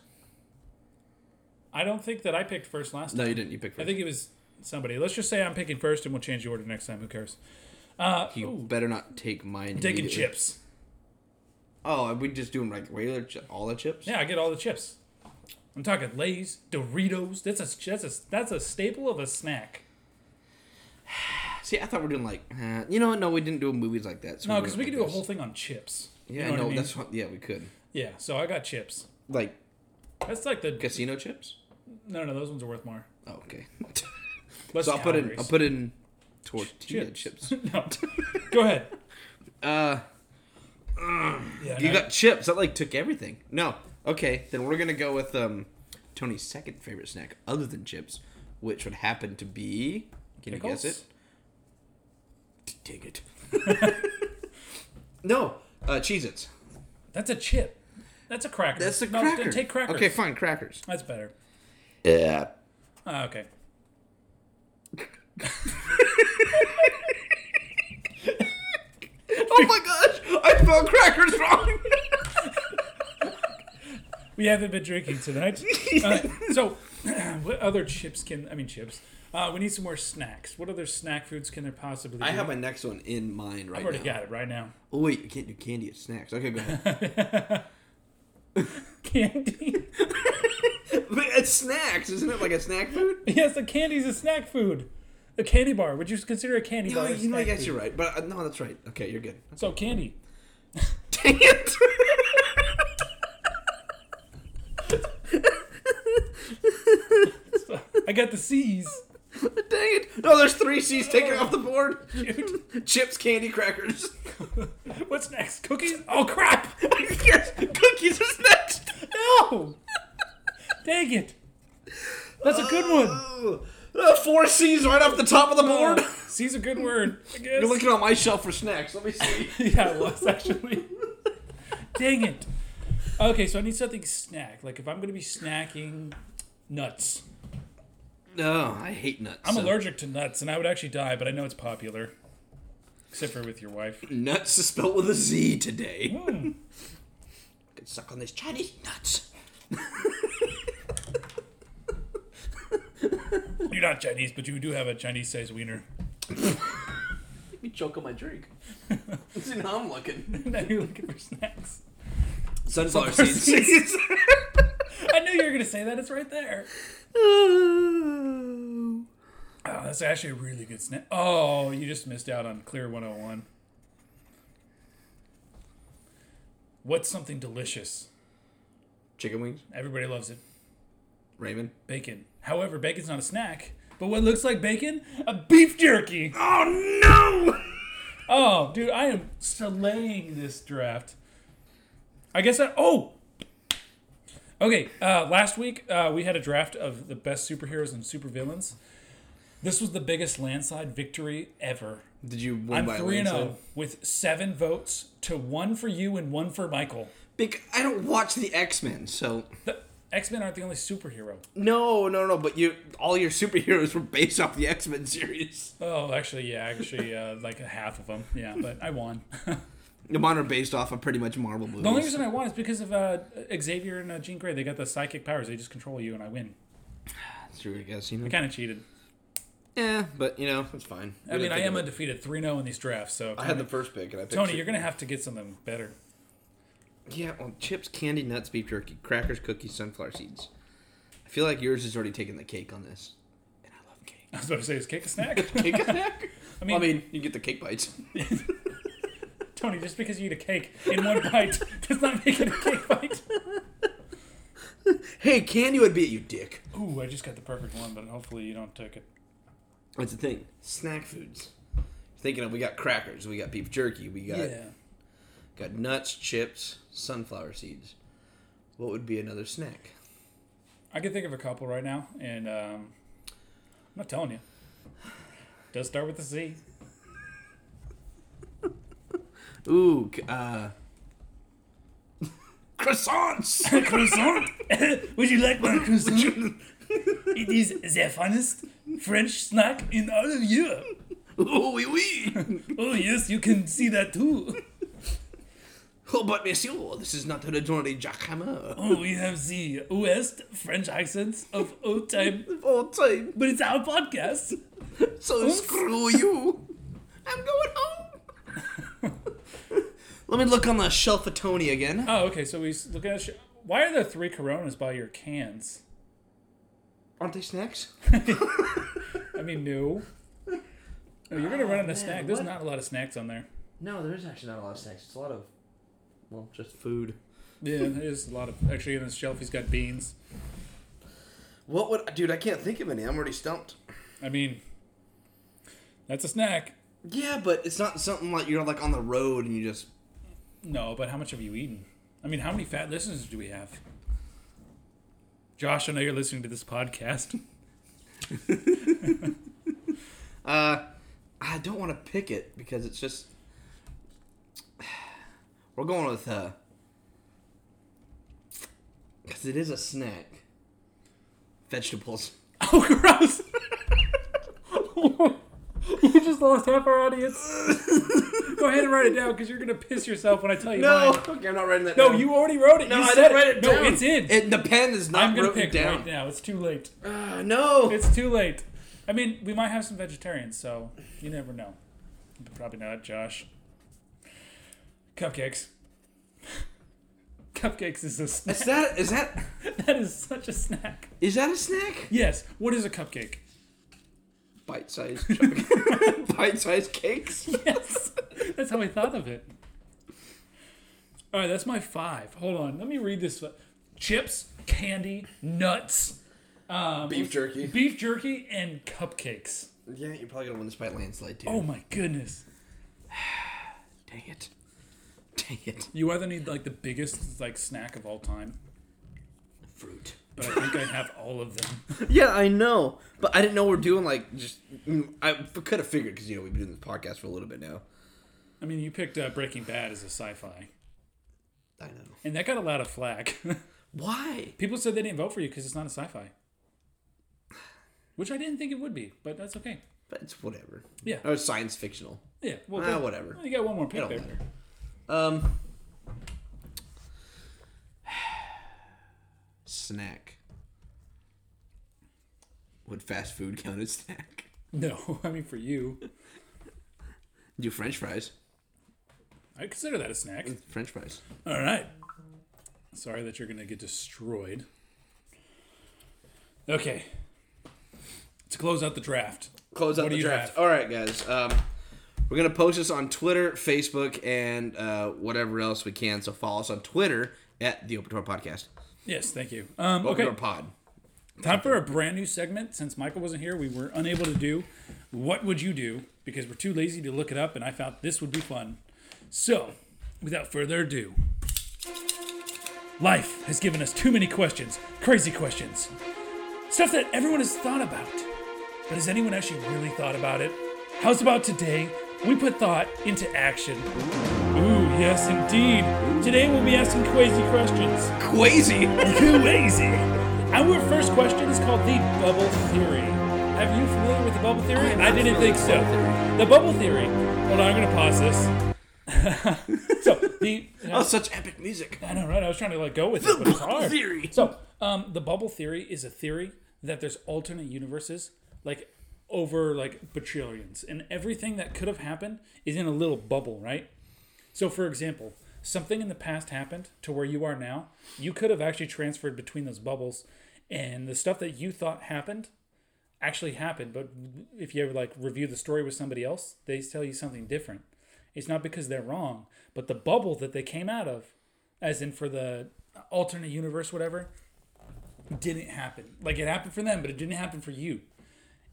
I don't think that I picked first last time. No, you didn't. You picked I think it was somebody. Let's just say I'm picking first, and we'll change the order next time. Who cares? Uh, you better not take mine. taking chips. Oh, are we just doing like regular chi- all the chips? Yeah, I get all the chips. I'm talking Lay's, Doritos. That's a that's a that's a staple of a snack. <sighs> <sighs> <sighs> See, I thought we are doing like, uh, you know what? No, we didn't do movies like that. So No, because doing we could like do a whole thing on chips. You Yeah, I know. what I mean? That's what. Yeah, we could. Yeah, so I got chips. Like That's like the casino chips. no, no. Those ones are worth more. Oh, okay. <laughs> So I'll put in. I'll put in tortilla Chips. chips. <laughs> no. Go ahead. <laughs> Uh, Yeah, you no, got chips. That like took everything. No. Okay, then we're gonna go with um, Tony's second favorite snack, other than chips, which would happen to be. Can you guess it? Pickles? Dig it. <laughs> no, uh, Cheez-Its. That's a chip. That's a cracker. That's a no, cracker. Take crackers. Okay, fine, crackers. That's better. Yeah. Ah, okay. <laughs> Oh my gosh! I spelled crackers wrong. <laughs> We haven't been drinking tonight. Uh, so, <clears throat> what other chips can I mean chips? Uh, we need some more snacks. What other snack foods can there possibly be? I have my next one in mind right now. I've already now. got it right now. Oh wait, you can't do candy as snacks. Okay, go ahead. <laughs> Candy. <laughs> but it's snacks, isn't it? Like a snack food? <laughs> yes, the candy's a snack food. A candy bar. Would you consider a candy You bar? know, a you know I guess food? you're right, but uh, no, that's right. Okay, you're good. So candy. Dang it! I got the C's. <laughs> Dang it! No, there's three C's taken off the board. <laughs> Chips, candy, crackers. <laughs> What's next? Cookies? Oh crap! yes, cookies is next. No! Dang it! That's a good one. Oh, uh, four C's right off the top of the board. C's a good word. I guess. You're looking on my shelf for snacks. Let me see. yeah, it was actually. Dang it. Okay, so I need something snack. Like if I'm gonna be snacking nuts. Oh, I hate nuts. I'm so- allergic to nuts, and I would actually die, but I know it's popular. Except for with your wife. Nuts is spelled with a Z today. Hmm. Could suck on this Chinese nuts. You're not Chinese, but you do have a Chinese sized wiener. <laughs> You choke on my drink. <laughs> See how I'm looking. <laughs> now you're looking for snacks. Sunflower Sunflower seeds. I knew you were gonna say that. It's right there. Oh, that's actually a really good snack. Oh, you just missed out on Clear 101. What's something delicious? Chicken wings. Everybody loves it. Raymond. Bacon. However, bacon's not a snack. But what looks like bacon? A beef jerky. Oh no! <laughs> Oh, dude, I am slaying this draft. I guess I. Oh! Okay, uh, last week uh, we had a draft of the best superheroes and supervillains. This was the biggest landslide victory ever. Did you win I'm by 3 a 0 with seven votes to one for you and one for Michael. Bec- I don't watch the X Men, so The X Men aren't the only superhero. no, no, no. But you, all your superheroes were based off the X Men series. Oh, actually, yeah, actually, uh, like a half of them. Yeah, but I won. <laughs> The mine are based off of pretty much Marvel movies. The only reason I won is because of uh, Xavier and uh, Jean Grey. They got the psychic powers. They just control you, and I win. That's true, I guess. You know. Kind of cheated. Yeah, but you know, it's fine. I mean, I am undefeated 3 0 in these drafts. So, I had the first pick, and I picked Tony, you're going to have to get something better. Yeah, well, chips, candy, nuts, beef jerky, crackers, cookies, sunflower seeds. I feel like yours has already taken the cake on this, and I love cake. I was about to say, is cake a snack? <laughs> Cake a snack? <laughs> I mean, mean, I mean, you get the cake bites. <laughs> Tony, just because you eat a cake in one bite does not make it a cake bite. Hey, candy would be it, you dick. Ooh, I just got the perfect one, but hopefully you don't take it. That's the thing. Snack foods. Thinking of, we got crackers, we got beef jerky, we got Yeah. got nuts, chips, sunflower seeds. What would be another snack? I can think of a couple right now, and um, I'm not telling you. Does start with a Z. <laughs> Ooh, c- uh, <laughs> croissants. <laughs> croissant? Would you like one croissant? It is the funnest French snack in all of Europe. oh, oui, oui. <laughs> Oh, yes, you can see that too. Oh, but monsieur, this is not the journey Jack Hammer. Oh, we have the West French accents of old time, All time. but it's our podcast. So screw you. I'm going home. <laughs> Let me look on the shelf of Tony again. Oh, okay, so we look at. Sh- Why are there three Coronas by your cans? Aren't they snacks? <laughs> <laughs> I mean, no. Oh, you're gonna run out of oh, snack. There's what? not a lot of snacks on there. No, there is actually not a lot of snacks. It's a lot of, well, just food. Yeah, there's a lot of. Actually, in this shelf, he's got beans. What would, dude? I can't think of any. I'm already stumped. I mean, that's a snack. Yeah, but it's not something like you're like on the road and you just. No, but how much have you eaten? I mean, how many fat listeners do we have? Josh, I know you're listening to this podcast. <laughs> <laughs> Uh, I don't want to pick it because it's just. <sighs> We're going with uh. Because it is a snack. Vegetables. <laughs> Oh, gross! <laughs> you just lost half our audience. <laughs> Go ahead and write it down because you're gonna piss yourself when I tell you No, mine. okay, I'm not writing that No, down. you already wrote it. No, you I said didn't write it No, down. it's in. It, the pen is not I'm gonna pick down. right now. It's too late. Uh, no. It's too late. I mean, we might have some vegetarians, so you never know. Probably not, Josh. Cupcakes. <laughs> Cupcakes is a snack. is that is that That is such a snack. is that a snack? Yes. What is a cupcake? Bite sized <laughs> bite sized cakes. <laughs> Yes. That's how I thought of it. All right, that's my five. Hold on. Let me read this. Chips, candy, nuts, um, Beef jerky. beef jerky, and cupcakes. Yeah, you're probably gonna win this by landslide too. Oh my goodness. <sighs> dang it! Dang it! You either need like the biggest like snack of all time, Fruit. But I think I have all of them. <laughs> Yeah, I know, but I didn't know we're doing like just. I could have figured because you know we've been doing this podcast for a little bit now. I mean, you picked uh, Breaking Bad as a sci-fi, I know. and that got a lot of flack. <laughs> Why? People said they didn't vote for you because it's not a sci-fi. which I didn't think it would be, but that's okay. But it's whatever. Yeah. Or it's science fictional. Yeah, well, Ah, whatever. Well, you got one more pick there. Um. Snack. Would fast food count as snack? <laughs> No, I mean for you, Do French fries. I consider that a snack. French fries. All right. Sorry that you're gonna get destroyed. Okay. To close out the draft. Close out What do the you draft. have? All right, guys. Um, we're gonna post this on Twitter, Facebook, and uh, whatever else we can. So follow us on Twitter at the Open Door Podcast. Yes, thank you. Um, Open okay, Door Pod. time for a brand new segment. Since Michael wasn't here, we were unable to do what would you do because we're too lazy to look it up, and I thought this would be fun. So, without further ado, life has given us too many questions, crazy questions, stuff that everyone has thought about. But has anyone actually really thought about it? How's about today? We put thought into action. Ooh, yes, indeed. Today we'll be asking crazy questions. Quazy. Crazy. Our first question is called the bubble theory. Have you familiar with the bubble theory? I didn't think so. the bubble theory. The bubble theory. Hold on, I'm gonna pause this. <laughs> so the Oh, such epic music. I know, right? I was trying to like go with it, but it's hard. theory. So, um, the bubble theory is a theory that there's alternate universes, like over like bajillions, and everything that could have happened is in a little bubble, right? So, for example, something in the past happened to where you are now. You could have actually transferred between those bubbles, and the stuff that you thought happened actually happened. But if you ever like review the story with somebody else, they tell you something different. It's not because they're wrong, but the bubble that they came out of, as in for the alternate universe, whatever, didn't happen. Like it happened for them, but it didn't happen for you.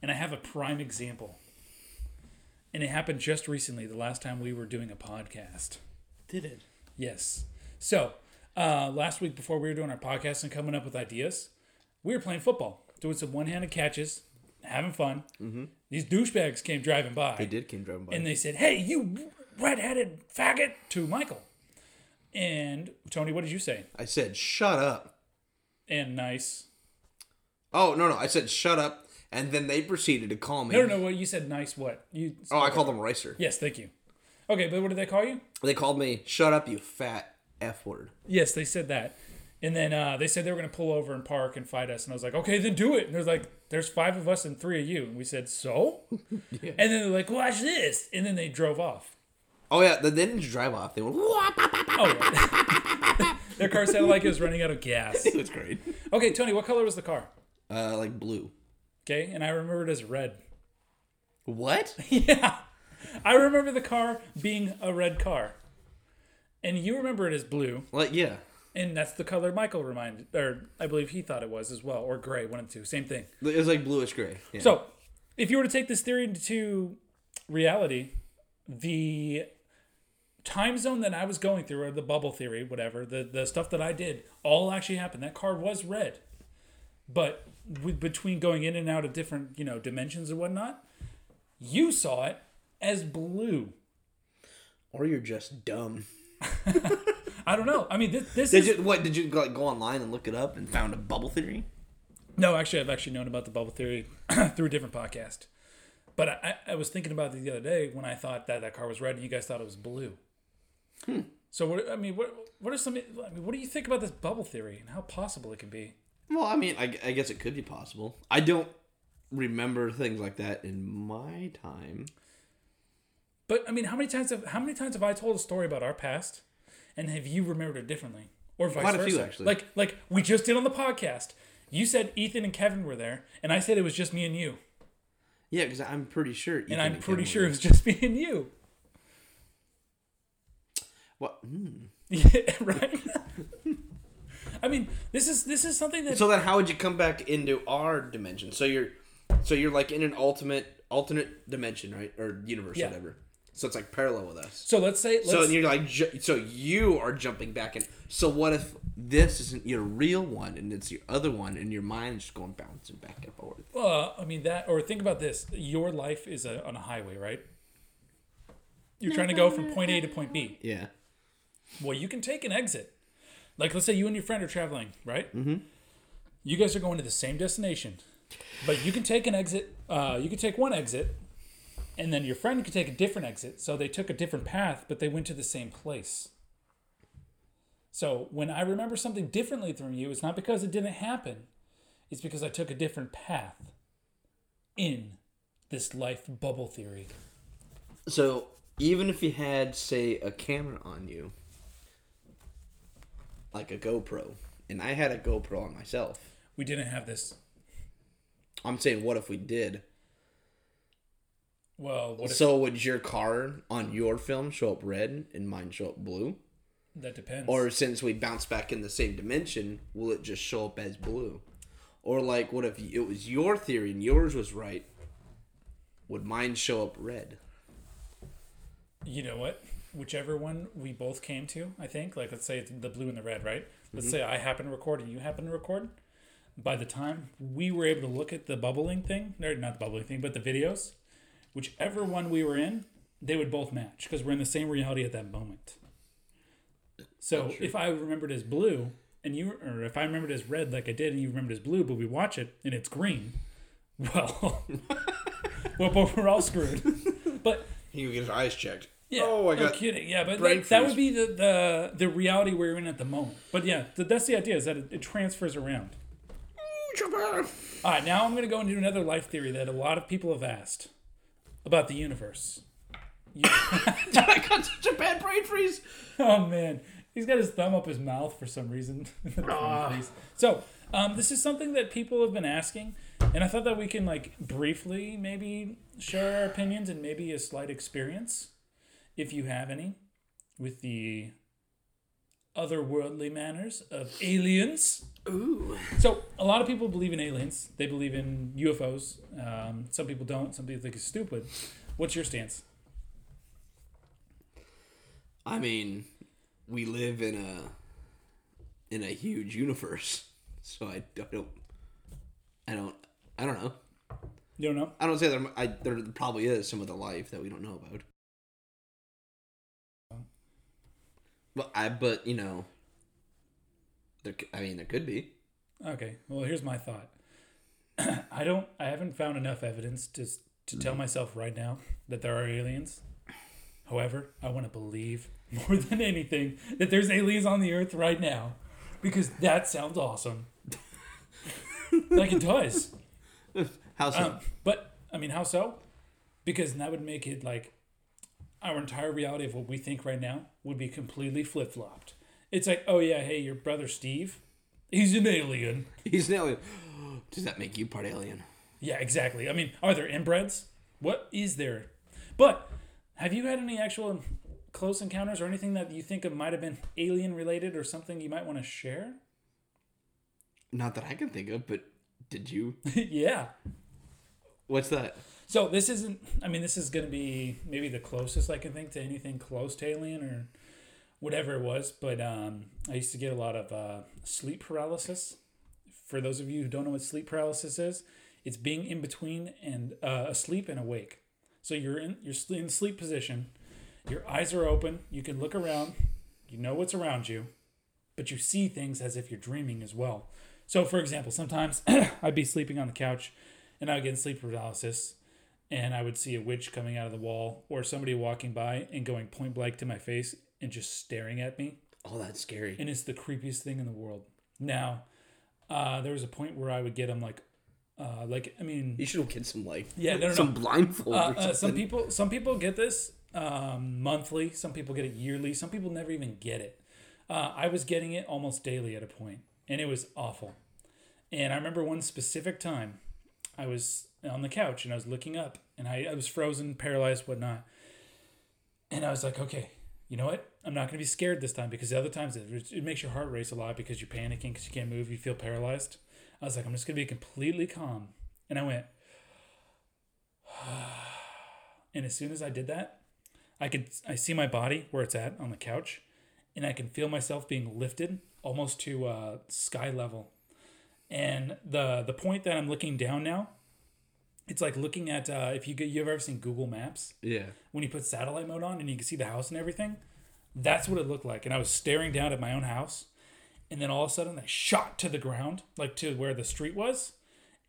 And I have a prime example. And it happened just recently, the last time we were doing a podcast. Did it? Yes. So, uh, last week before we were doing our podcast and coming up with ideas, we were playing football, doing some one handed catches, having fun. Mm-hmm. These douchebags came driving by. They did came driving by. And they said, Hey, you red-headed faggot to Michael. And Tony, what did you say? I said, "Shut up." And nice. Oh no, no. I said, "Shut up," and then they proceeded to call me. No, no, no. What you said? Nice. What you? Oh, I called them racer. Yes, thank you. Okay, but what did they call you? They called me, "Shut up, you fat f word." Yes, they said that. And then uh, they said they were going to pull over and park and fight us. And I was like, okay, then do it. And there's like, there's five of us and three of you. And we said, so? <laughs> yeah. And then they're like, watch this. And then they drove off. Oh yeah, they didn't drive off. They went. Oh. Their car sounded like it was running out of gas. <laughs> It was great. Okay, Tony, what color was the car? Uh, like blue. Okay, and I remember it as red. <laughs> What? Yeah. I remember the car being a red car. And you remember it as blue. Like yeah. And that's the color Michael reminded, or I believe he thought it was as well, or gray, one of the two, same thing. It was like bluish gray. Yeah. So, if you were to take this theory into reality, the time zone that I was going through, or the bubble theory, whatever, the, the stuff that I did, all actually happened. That car was red. But with, between going in and out of different, you know, dimensions and whatnot, you saw it as blue. or you're just dumb. <laughs> I don't know. I mean, this, this Did is you what? Did you like go online and look it up and found a bubble theory? no. Actually, I've actually known about the bubble theory <clears throat> through a different podcast. But I, I was thinking about it the other day when I thought that that car was red and you guys thought it was blue. Hmm. So what? I mean, what? What are some? I mean, what do you think about this bubble theory and how possible it can be? Well, I mean, I, I guess it could be possible. I don't remember things like that in my time. But I mean, how many times have how many times have I told a story about our past, and have you remembered it differently, or vice Quite a versa? few, actually. Like like we just did on the podcast. You said Ethan and Kevin were there, and I said it was just me and you, Yeah, because I'm pretty sure. and I'm pretty sure it was just <laughs> me and you. What? Hmm. Yeah, <laughs> right. <laughs> I mean, this is this is something that So then, how would you come back into our dimension? So you're, so you're like in an ultimate alternate dimension, right, or universe, Yeah. whatever. So it's like parallel with us. So let's say let's, So you're like, ju- so you are jumping back in. So what if this isn't your real one and it's your other one, and your mind is just going bouncing back and forth? Uh, I mean that, or think about this: your life is a, on a highway, right? You're trying to go from point A to point B. Yeah. Well, you can take an exit. Like, let's say you and your friend are traveling, right? Mm-hmm. You guys are going to the same destination. But you can take an exit. Uh, you can take one exit, and then your friend could take a different exit. So they took a different path, but they went to the same place. So when I remember something differently from you, it's not because it didn't happen. It's because I took a different path in this life bubble theory. So even if you had, say, a camera on you, like a GoPro, and I had a GoPro on myself, We didn't have this. I'm saying, what if we did? Well, what if So would your car on your film show up red and mine show up blue? that depends? Or since we bounce back in the same dimension, will it just show up as blue? Or like, what if it was your theory and yours was right? Would mine show up red? you know what? Whichever one we both came to, I think, like let's say it's the blue and the red, right? Let's mm-hmm. say I happen to record and you happen to record. By the time we were able to look at the bubbling thing, or not the bubbling thing, but the videos, whichever one we were in, they would both match because we're in the same reality at that moment. So if I remembered as blue and you, or if I remembered as red like I did and you remembered as blue, but we watch it and it's green, well, <laughs> well, but we're all screwed. <laughs> But He would get his eyes checked. Yeah, Oh, I no got kidding. Yeah, but brain that, that freeze. would be the, the the reality we're in at the moment. But yeah, th- that's the idea is that it, it transfers around. All right, now I'm going to go into another life theory that a lot of people have asked about the universe. You- <laughs> I got such a bad brain freeze. oh man, he's got his thumb up his mouth for some reason. <laughs> so um, this is something that people have been asking, and I thought that we can like briefly maybe share our opinions and maybe a slight experience, if you have any, with the otherworldly manners of aliens. Ooh. So a lot of people believe in aliens. They believe in UFOs. Um, some people don't. Some people think it's stupid. What's your stance? I mean, we live in a in a huge universe, so I don't, I don't, I don't know. You don't know. I don't say there. I, there probably is some of the life that we don't know about. But I, but you know, there. I mean, there could be. Okay. Well, here's my thought. <clears throat> I don't. I haven't found enough evidence to to tell myself right now that there are aliens. However, I want to believe <laughs> more than anything that there's aliens on the earth right now, because that sounds awesome. <laughs> like it does. How so? Um, but I mean, how so? Because that would make it like our entire reality of what we think right now would be completely flip flopped. It's like, oh yeah, hey, your brother Steve, he's an alien. He's an alien. <gasps> Does that make you part alien? Yeah, exactly. I mean, are there inbreds? What is there? But have you had any actual close encounters or anything that you think of might have been alien related or something you might want to share? Not that I can think of, but did you? <laughs> yeah. What's that? So this isn't. I mean, this is going to be maybe the closest I can think to anything close to alien or whatever it was. But um, I used to get a lot of uh, sleep paralysis. For those of you who don't know what sleep paralysis is, it's being in between and uh, asleep and awake. So you're in you're in sleep position. Your eyes are open. You can look around. You know what's around you, but you see things as if you're dreaming as well. So, for example, sometimes <clears throat> I'd be sleeping on the couch, and I would get sleep paralysis, and I would see a witch coming out of the wall or somebody walking by and going point blank to my face and just staring at me. Oh, that's scary. And it's the creepiest thing in the world. Now, uh, there was a point where I would get them like, uh, like I mean, You should get some like Yeah, no, no, some no. blindfold uh, or uh, some people some people get this um, monthly. Some people get it yearly. Some people never even get it. Uh, I was getting it almost daily at a point, and it was awful. And I remember one specific time, I was on the couch and I was looking up, and I, I was frozen, paralyzed, whatnot. And I was like, okay, you know what? I'm not going to be scared this time because the other times it, it makes your heart race a lot because you're panicking because you can't move, you feel paralyzed. I was like, I'm just going to be completely calm. And I went, <sighs> and as soon as I did that, I could I see my body where it's at on the couch, and I can feel myself being lifted almost to uh, sky level. And the the point that I'm looking down now, it's like looking at uh, if you get you ever seen Google Maps yeah. when you put satellite mode on and you can see the house and everything. That's what it looked like. And I was staring down at my own house. And then all of a sudden I shot to the ground, like to where the street was.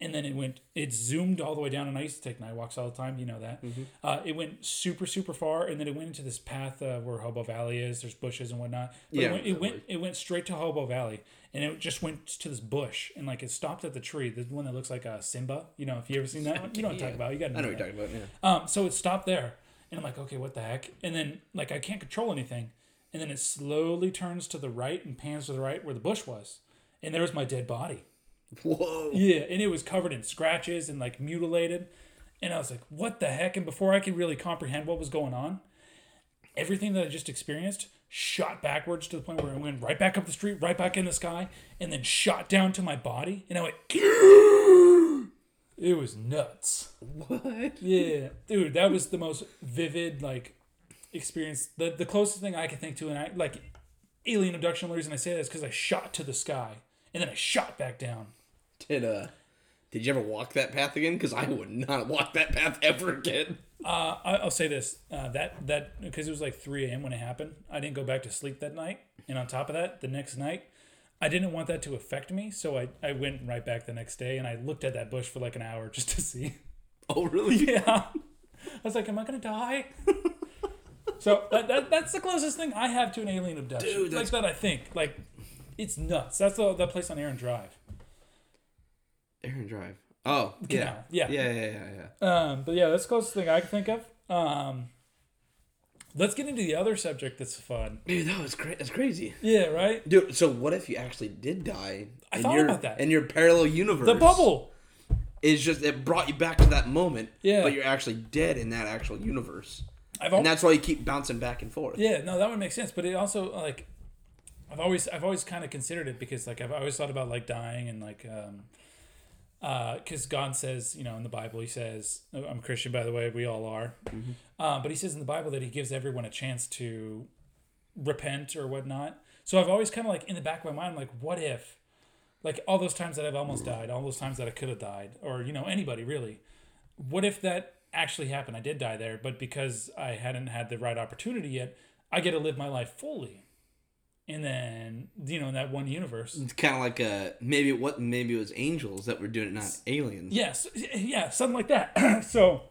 And then it went it zoomed all the way down and i used to take night walks all the time you know that Mm-hmm. uh, it went super super far and then it went into this path uh, where hobo valley is there's bushes and whatnot but Yeah, it went, it went it went straight to hobo valley and it just went to this bush and like it stopped at the tree the one that looks like a simba you know if you ever seen that one you know what i'm <laughs> talking about you got I know what you're talking about. Yeah. um, so it stopped there, and I'm like, okay, what the heck? And then like I can't control anything, and then it slowly turns to the right and pans to the right where the bush was, and there was my dead body. Whoa. Yeah, and it was covered in scratches and like mutilated, and I was like, what the heck? And before I could really comprehend what was going on, everything that I just experienced shot backwards to the point where it went right back up the street, right back in the sky, and then shot down to my body, and I went. It was nuts. What? Yeah, dude, that was the most vivid like experience. The the closest thing I can think to, and I like alien abduction. The reason I say that is because I shot to the sky and then I shot back down. Did uh, did you ever walk that path again? Because I would not walk that path <laughs> ever again. Uh, I, I'll say this: uh, that that because it was like 3 a.m. when it happened. I didn't go back to sleep that night, and on top of that, the next night, I didn't want that to affect me, so I I went right back the next day and I looked at that bush for like an hour <laughs> just to see. <laughs> Oh really? Yeah. I was like, am I gonna die? so that, that that's the closest thing I have to an alien abduction. Dude, like that I think. Like it's nuts. That's the that place on Aaron Drive. Aaron Drive. Oh yeah. Yeah. Yeah yeah yeah yeah. Um, but yeah, that's the closest thing I can think of. Um, let's get into the other subject that's fun. Dude, that was cra- that's crazy. Yeah, right? Dude, so what if you actually did die? I thought your, about that. In your parallel universe, The bubble. is just it brought you back to that moment. Yeah. But you're actually dead in that actual universe, I've and that's why you keep bouncing back and forth. Yeah, no, that would make sense. But it also like I've always I've always kind of considered it because like I've always thought about like dying and like um because God says you know in the Bible he says I'm a Christian by the way we all are, uh, but he says in the Bible that he gives everyone a chance to repent or whatnot. So I've always kind of like in the back of my mind like what if like all those times that I've almost died, all those times that I could have died, or you know anybody really. What if that actually happened? I did die there, but because I hadn't had the right opportunity yet, I get to live my life fully. And then you know in that one universe, It's kind of like a maybe what maybe it was angels that were doing it, not aliens. yes, yeah, something like that. <clears throat> so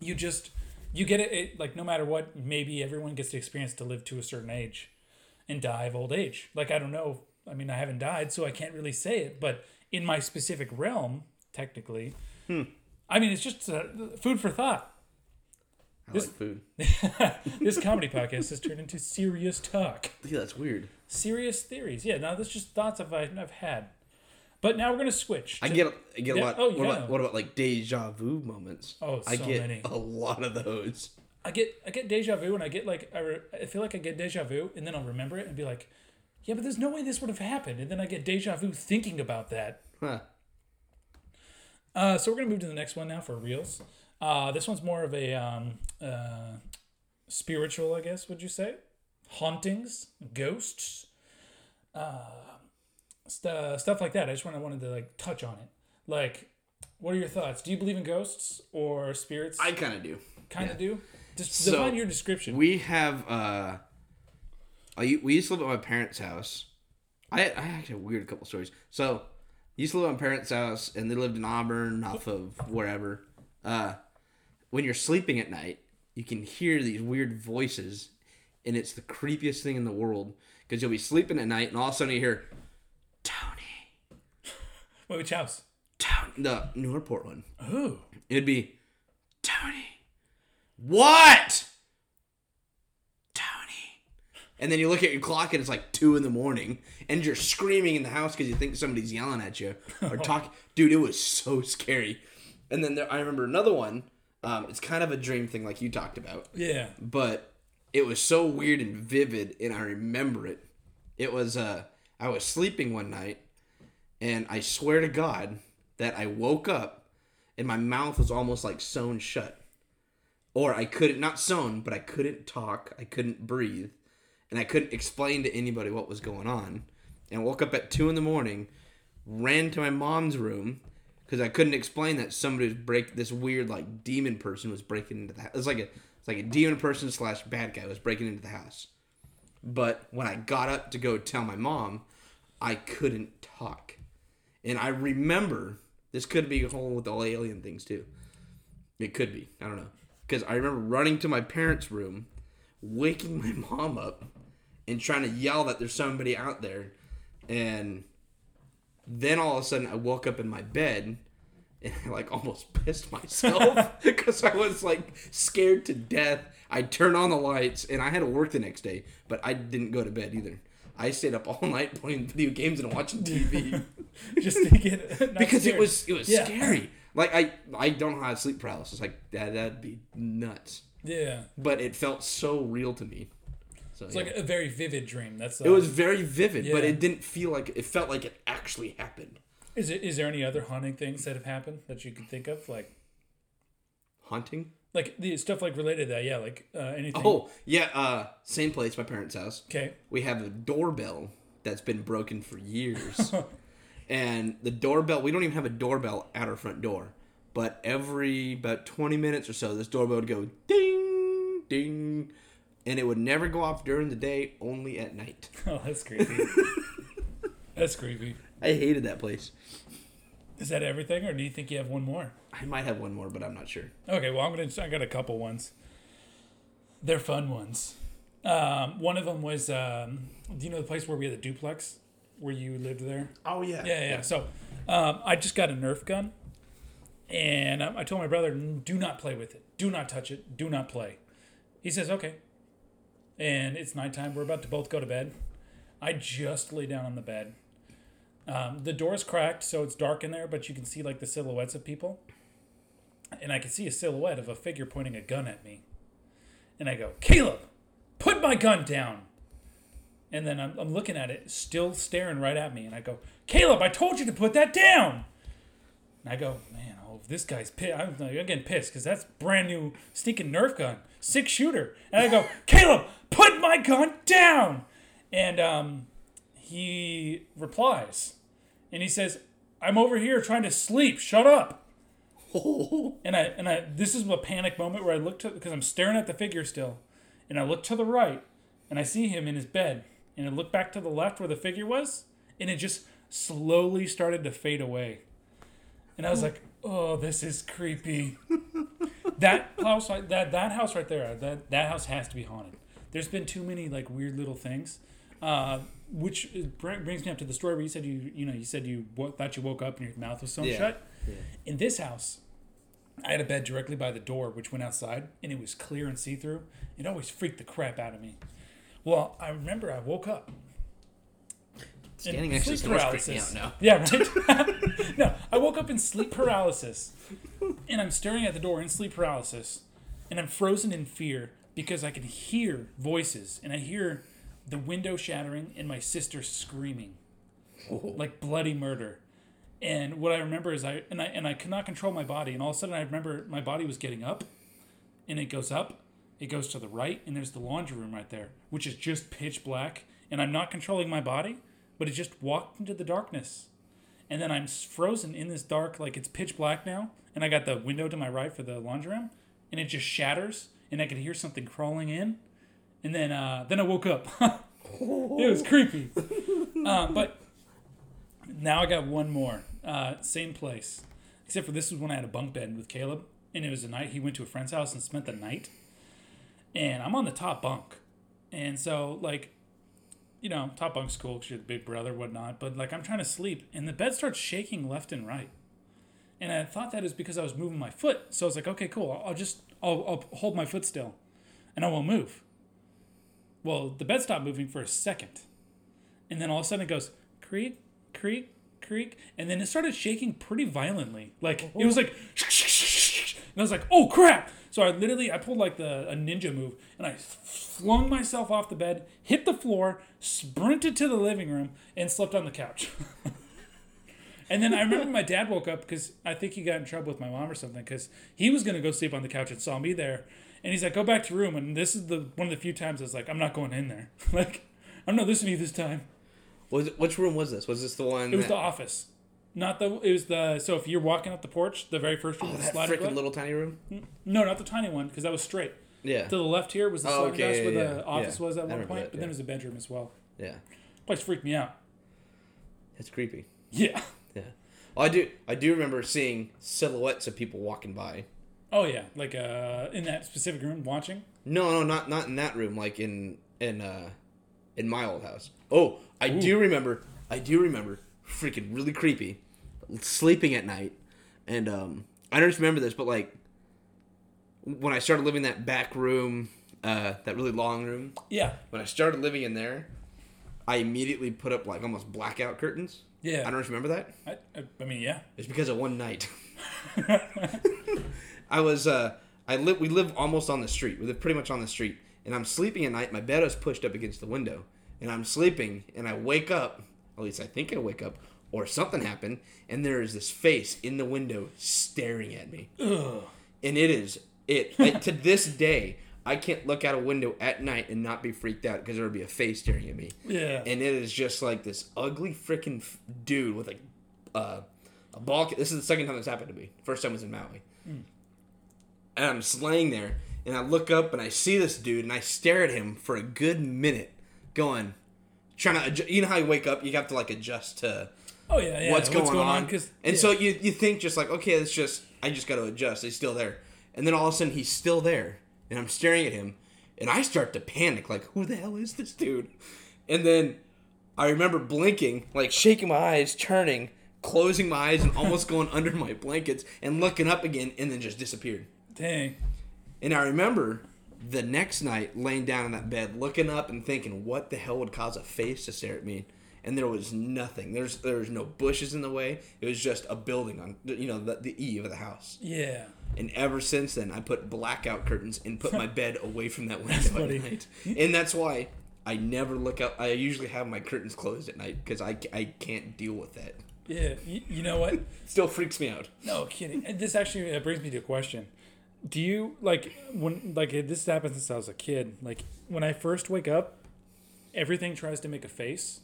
you just you get it, it like no matter what, maybe everyone gets the experience to live to a certain age and die of old age. Like I don't know, I mean I haven't died, so I can't really say it, but in my specific realm, technically, I mean it's just uh, food for thought. I like food. <laughs> This comedy podcast has turned into serious talk, Yeah, that's weird. serious theories. Yeah, now that's just thoughts I've I've had. But now we're gonna switch. I get I get a lot. oh, what, yeah. about, what about like deja vu moments? Oh, so I get many. a lot of those. I get I get deja vu and I get like I, re- I feel like I get deja vu and then I'll remember it and be like, yeah, but there's no way this would have happened. And then I get deja vu thinking about that. Huh. Uh, so we're gonna move to the next one now for reels. Uh, this one's more of a um, uh, spiritual, I guess. Would you say? Hauntings, ghosts, uh, st- stuff like that. I just wanted wanted to like touch on it. Like, what are your thoughts? Do you believe in ghosts or spirits? I kind of do. kind of do. Just So, define your description. We have uh, I, we used to live at my parents' house. I I actually have a weird couple stories. So, used to live at my parents' house, and they lived in Auburn, off of wherever. Uh, when you're sleeping at night, you can hear these weird voices, and it's the creepiest thing in the world because you'll be sleeping at night, and all of a sudden you hear Tony, Wait, which house? Tony, the Newport one. Ooh. It'd be Tony. What? Tony. And then you look at your clock and it's like two in the morning, and you're screaming in the house because you think somebody's yelling at you or <laughs> talking. Dude, it was so scary. And then there, I remember another one. Um, it's kind of a dream thing, like you talked about, Yeah. but it was so weird and vivid, and I remember it. It was uh, I was sleeping one night, and I swear to God that I woke up and my mouth was almost like sewn shut. Or I couldn't, not sewn, but I couldn't talk, I couldn't breathe, and I couldn't explain to anybody what was going on. And I woke up at 2 in the morning, ran to my mom's room, because I couldn't explain that somebody was break this weird like demon person was breaking into the house. It's like a it's like a demon person slash bad guy was breaking into the house. But when I got up to go tell my mom, I couldn't talk. And I remember This could be a whole with all alien things too. It could be. I don't know. Because I remember running to my parents' room, waking <laughs> my mom up, and trying to yell that there's somebody out there, and then all of a sudden I woke up in my bed. And I like almost <laughs> pissed myself <laughs> because I was like scared to death. I turned on the lights and I had to work the next day, but I didn't go to bed either. I stayed up all <laughs> night playing video games and watching TV Just to get because it was it was Yeah. scary. Like I I don't have sleep paralysis. Like that that'd be nuts. Yeah. But it felt so real to me. So It's like a very vivid dream. That's uh, it was very vivid, but it didn't feel like it felt like it actually happened. Is it? Is there any other haunting things that have happened that you can think of, like Haunting? like the stuff like related to that? Yeah, like uh, anything. Oh yeah, uh, same place, my parents' house. okay. We have a doorbell that's been broken for years, <laughs> and the doorbell. We don't even have a doorbell at our front door, but every about twenty minutes or so, this doorbell would go ding ding, and it would never go off during the day, only at night. <laughs> Oh, that's creepy. that's creepy. I hated that place. Is that everything, or do you think you have one more? I might have one more, but I'm not sure. Okay, well, I'm gonna. I got a couple ones. They're fun ones. Um, one of them was, um, do you know the place where we had the duplex, where you lived there? Oh yeah. Yeah, yeah. So, um, I just got a Nerf gun, and um, I told my brother, "Do not play with it. Do not touch it. Do not play." He says, "Okay." And it's nighttime. We're about to both go to bed. I just lay down on the bed. Um, the door's cracked, so it's dark in there, but you can see like the silhouettes of people. And I can see a silhouette of a figure pointing a gun at me. And I go, Caleb, put my gun down. And then I'm, I'm looking at it, still staring right at me. And I go, Caleb, I told you to put that down. And I go, man, oh, this guy's pissed. I'm, I'm getting pissed because that's brand new sneaking Nerf gun, six shooter. And I go, Caleb, put my gun down. And um, he replies, and he says, "I'm over here trying to sleep. Shut up." <laughs> and I and I this is a panic moment where I look to because I'm staring at the figure still, and I look to the right, and I see him in his bed, and I look back to the left where the figure was, and it just slowly started to fade away, and I was like, "Oh, this is creepy." <laughs> that house, right- that that house right there, that that house has to be haunted. There's been too many like weird little things, uh, which brings me up to the story where you said you you know you said you wo- thought you woke up and your mouth was sewn Yeah. shut. In this house, I had a bed directly by the door, which went outside, and it was clear and see through. It always freaked the crap out of me. Well, I remember I woke up. <laughs> Standing in next to sleep someone's freaking out now. Yeah, right. <laughs> no, I woke up in sleep paralysis, and I'm staring at the door in sleep paralysis, and I'm frozen in fear because I can hear voices, and I hear the window shattering and my sister screaming, like bloody murder. And what I remember is I and I and I could not control my body, and all of a sudden I remember my body was getting up, and it goes up, it goes to the right, and there's the laundry room right there, which is just pitch black, and I'm not controlling my body, but it just walked into the darkness, and then I'm frozen in this dark, like it's pitch black now, and I got the window to my right for the laundry room, and it just shatters, and I could hear something crawling in, and then uh, then I woke up. <laughs> it was creepy, uh, but now I got one more. Uh, same place. Except for this was when I had a bunk bed with Caleb. And it was a night he went to a friend's house and spent the night. And I'm on the top bunk. And so, like, you know, top bunk's cool because you're the big brother, whatnot. But, like, I'm trying to sleep. And the bed starts shaking left and right. And I thought that is because I was moving my foot. So I was like, okay, cool. I'll, I'll just, I'll, I'll hold my foot still. And I won't move. Well, the bed stopped moving for a second. And then all of a sudden it goes creak, creak, creak. And then it started shaking pretty violently. Like, it was like, <laughs> and I was like, oh crap. So I literally, I pulled like the a ninja move and I flung myself off the bed, hit the floor, sprinted to the living room, and slept on the couch. <laughs> and then I remember my dad woke up because I think he got in trouble with my mom or something because he was going to go sleep on the couch and saw me there. And he's like, go back to room. And this is the one of the few times I was like, I'm not going in there. <laughs> like, I'm not listening to you this time. Was it, which room was this? Was this the one? It was that, the office. Not the. It was the. So if you're walking up the porch, the very first room, oh, the that sliding freaking little tiny room. No, not the tiny one, because that was straight. Yeah. To the left here was the Oh, okay, yeah, where yeah, the office yeah. was at one point, that, but then it was a bedroom as well. Yeah. Place freaked me out. It's creepy. Yeah. Yeah. I do. I do remember seeing silhouettes of people walking by. Oh yeah, like uh, in that specific room watching. No, no, not not in that room. Like in in uh, in my old house. Oh, I do remember. I do remember. Freaking really creepy. Sleeping at night, and um, I don't just remember this, but like when I started living in that back room, uh, that really long room. Yeah, When I started living in there, I immediately put up like almost blackout curtains. Yeah. I don't remember that. I, I, I mean yeah. It's because of one night. <laughs> I was uh I live we live almost on the street. We live pretty much on the street. And I'm sleeping at night, my bed is pushed up against the window. And I'm sleeping and I wake up, at least I think I wake up, or something happened, and there is this face in the window staring at me. And it is it to this day I can't look out a window at night and not be freaked out because there would be a face staring at me Yeah. and it is just like this ugly freaking f- dude with a uh, a ball. ca- This is the second time this happened to me. First time was in Maui, and I'm slaying there, and I look up and I see this dude, and I stare at him for a good minute, going, trying to. Adjust, you know how you wake up, you have to like adjust to oh yeah, yeah. what's going, on, Cause, and yeah. so you you think just like okay, it's just I just got to adjust. He's still there, and then all of a sudden he's still there, and I'm staring at him, and I start to panic like who the hell is this dude? And then I remember blinking, like shaking my eyes, turning, closing my eyes, and almost <laughs> going under my blankets and looking up again, and then just disappeared. dang. And I remember the next night laying down in that bed, looking up and thinking, what the hell would cause a face to stare at me? And there was nothing. There's there was no bushes in the way. It was just a building on you know the, the eave of the house. Yeah. And ever since then, I put blackout curtains and put my <laughs> bed away from that window at night. And that's why I never look out. I usually have my curtains closed at night because I, I can't deal with that. Yeah. You, you know what? <laughs> Still freaks me out. No kidding. And this actually uh, brings me to a question. Do you like when like this happened since I was a kid? Like when I first wake up, everything tries to make a face.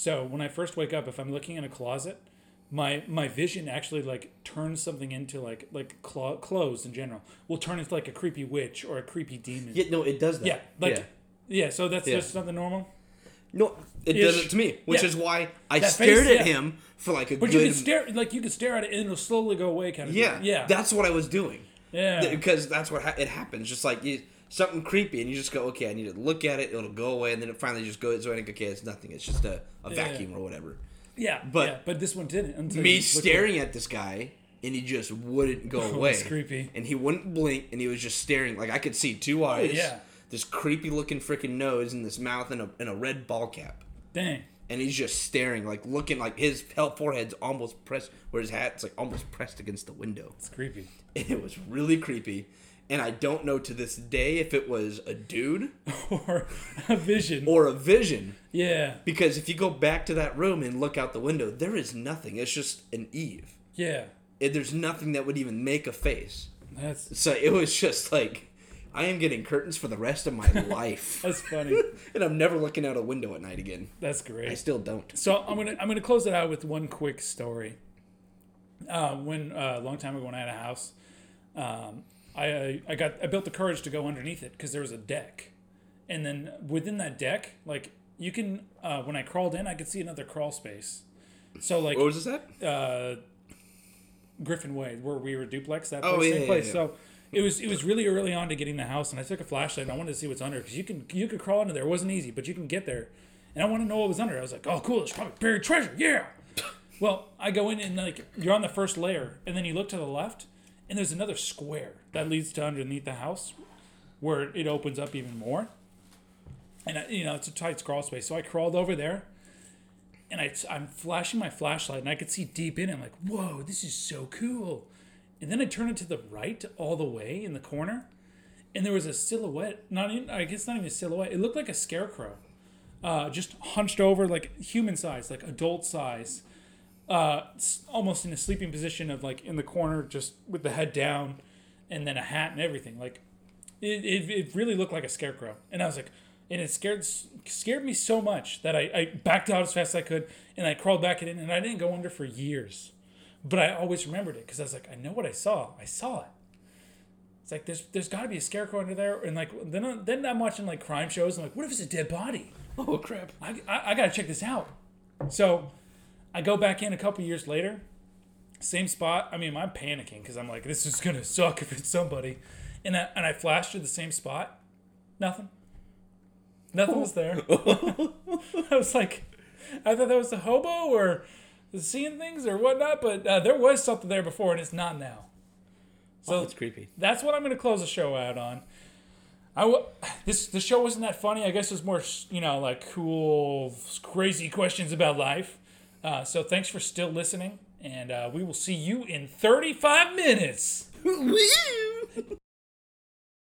So when I first wake up, if I'm looking in a closet, my my vision actually like turns something into like like clo- clothes in general will turn into like a creepy witch or a creepy demon. Yeah, no, it does that. Yeah, like yeah. yeah. so that's Yeah. just something normal. No, it Ish. does it to me, which Yeah. is why I That stared face, at yeah. him for like a But good. you can stare like you can stare at it and it'll slowly go away, kind of. yeah, thing. yeah, That's what I was doing. yeah. because that's what ha- it happens. Just like you, something creepy, and you just go, okay, I need to look at it. It'll go away, and then it finally just goes away. And I think, okay, it's nothing. It's just a, a vacuum or whatever. Yeah, But- yeah, but this one didn't. Until Me staring at this guy, and he just wouldn't go <laughs> oh, away. that's creepy. And he wouldn't blink, and he was just staring. Like I could see two oh, eyes. Oh, yeah. This creepy looking freaking nose and this mouth and a, and a red ball cap. Dang. And he's just staring, like looking like his hell forehead's almost pressed, where his hat's like almost pressed against the window. It's creepy. <laughs> And it was really creepy. And I don't know to this day if it was a dude <laughs> or a vision. or a vision. yeah, Because if you go back to that room and look out the window, there is nothing. It's just an eave. yeah. It, there's nothing that would even make a face. That's So it was just like, I am getting curtains for the rest of my <laughs> life. that's funny. <laughs> and I'm never looking out a window at night again. That's great. I still don't. So I'm gonna I'm gonna close it out with one quick story. Uh, when uh, a long time ago when I had a house, um, I I got I built the courage to go underneath it because there was a deck, and then within that deck, like you can uh, when I crawled in, I could see another crawl space. So like What was this at? uh, Griffin Way, where we were duplex, that Oh, place, yeah, same yeah, place. yeah. So it was it was really early on to getting the house, and I took a flashlight and I wanted to see what's under because you can you could crawl under there. It wasn't easy, but you can get there, and I want to know what was under. I was like, oh, cool, it's probably buried treasure, yeah. well, I go in and like you're on the first layer, and then you look to the left, and there's another square that leads to underneath the house, where it opens up even more. And I, you know it's a tight crawl space, so I crawled over there and I, I'm flashing my flashlight and I could see deep in it. I'm like, whoa, this is so cool. And then I turned it to the right all the way in the corner, and there was a silhouette. Not even, I guess not even a silhouette. It looked like a scarecrow, uh, just hunched over, like human size, like adult size, uh, almost in a sleeping position of like in the corner, just with the head down, and then a hat and everything. Like it, it, it really looked like a scarecrow. And I was like, and it scared scared me so much that I, I backed out as fast as I could and I crawled back in and I didn't go under for years. But I always remembered it because I was like, I know what I saw. I saw it. It's like there's there's got to be a scarecrow under there, and like then I- then I'm watching like crime shows. I'm like, what if it's a dead body? Oh, crap. I, I, I gotta check this out. So I go back in a couple years later, Same spot. I mean, I'm panicking because I'm like, this is gonna <laughs> suck if it's somebody. And I, and I flashed to the same spot. Nothing. Nothing was there. <laughs> I was like, I thought that was the hobo or seeing things or whatnot, but uh, there was something there before and it's not now. So Oh, it's creepy. that's what I'm going to close the show out on. I w- <sighs> this the show wasn't that funny. I guess it was more you know like cool, crazy questions about life. Uh, so thanks for still listening, and uh, we will see you in 35 minutes. <laughs>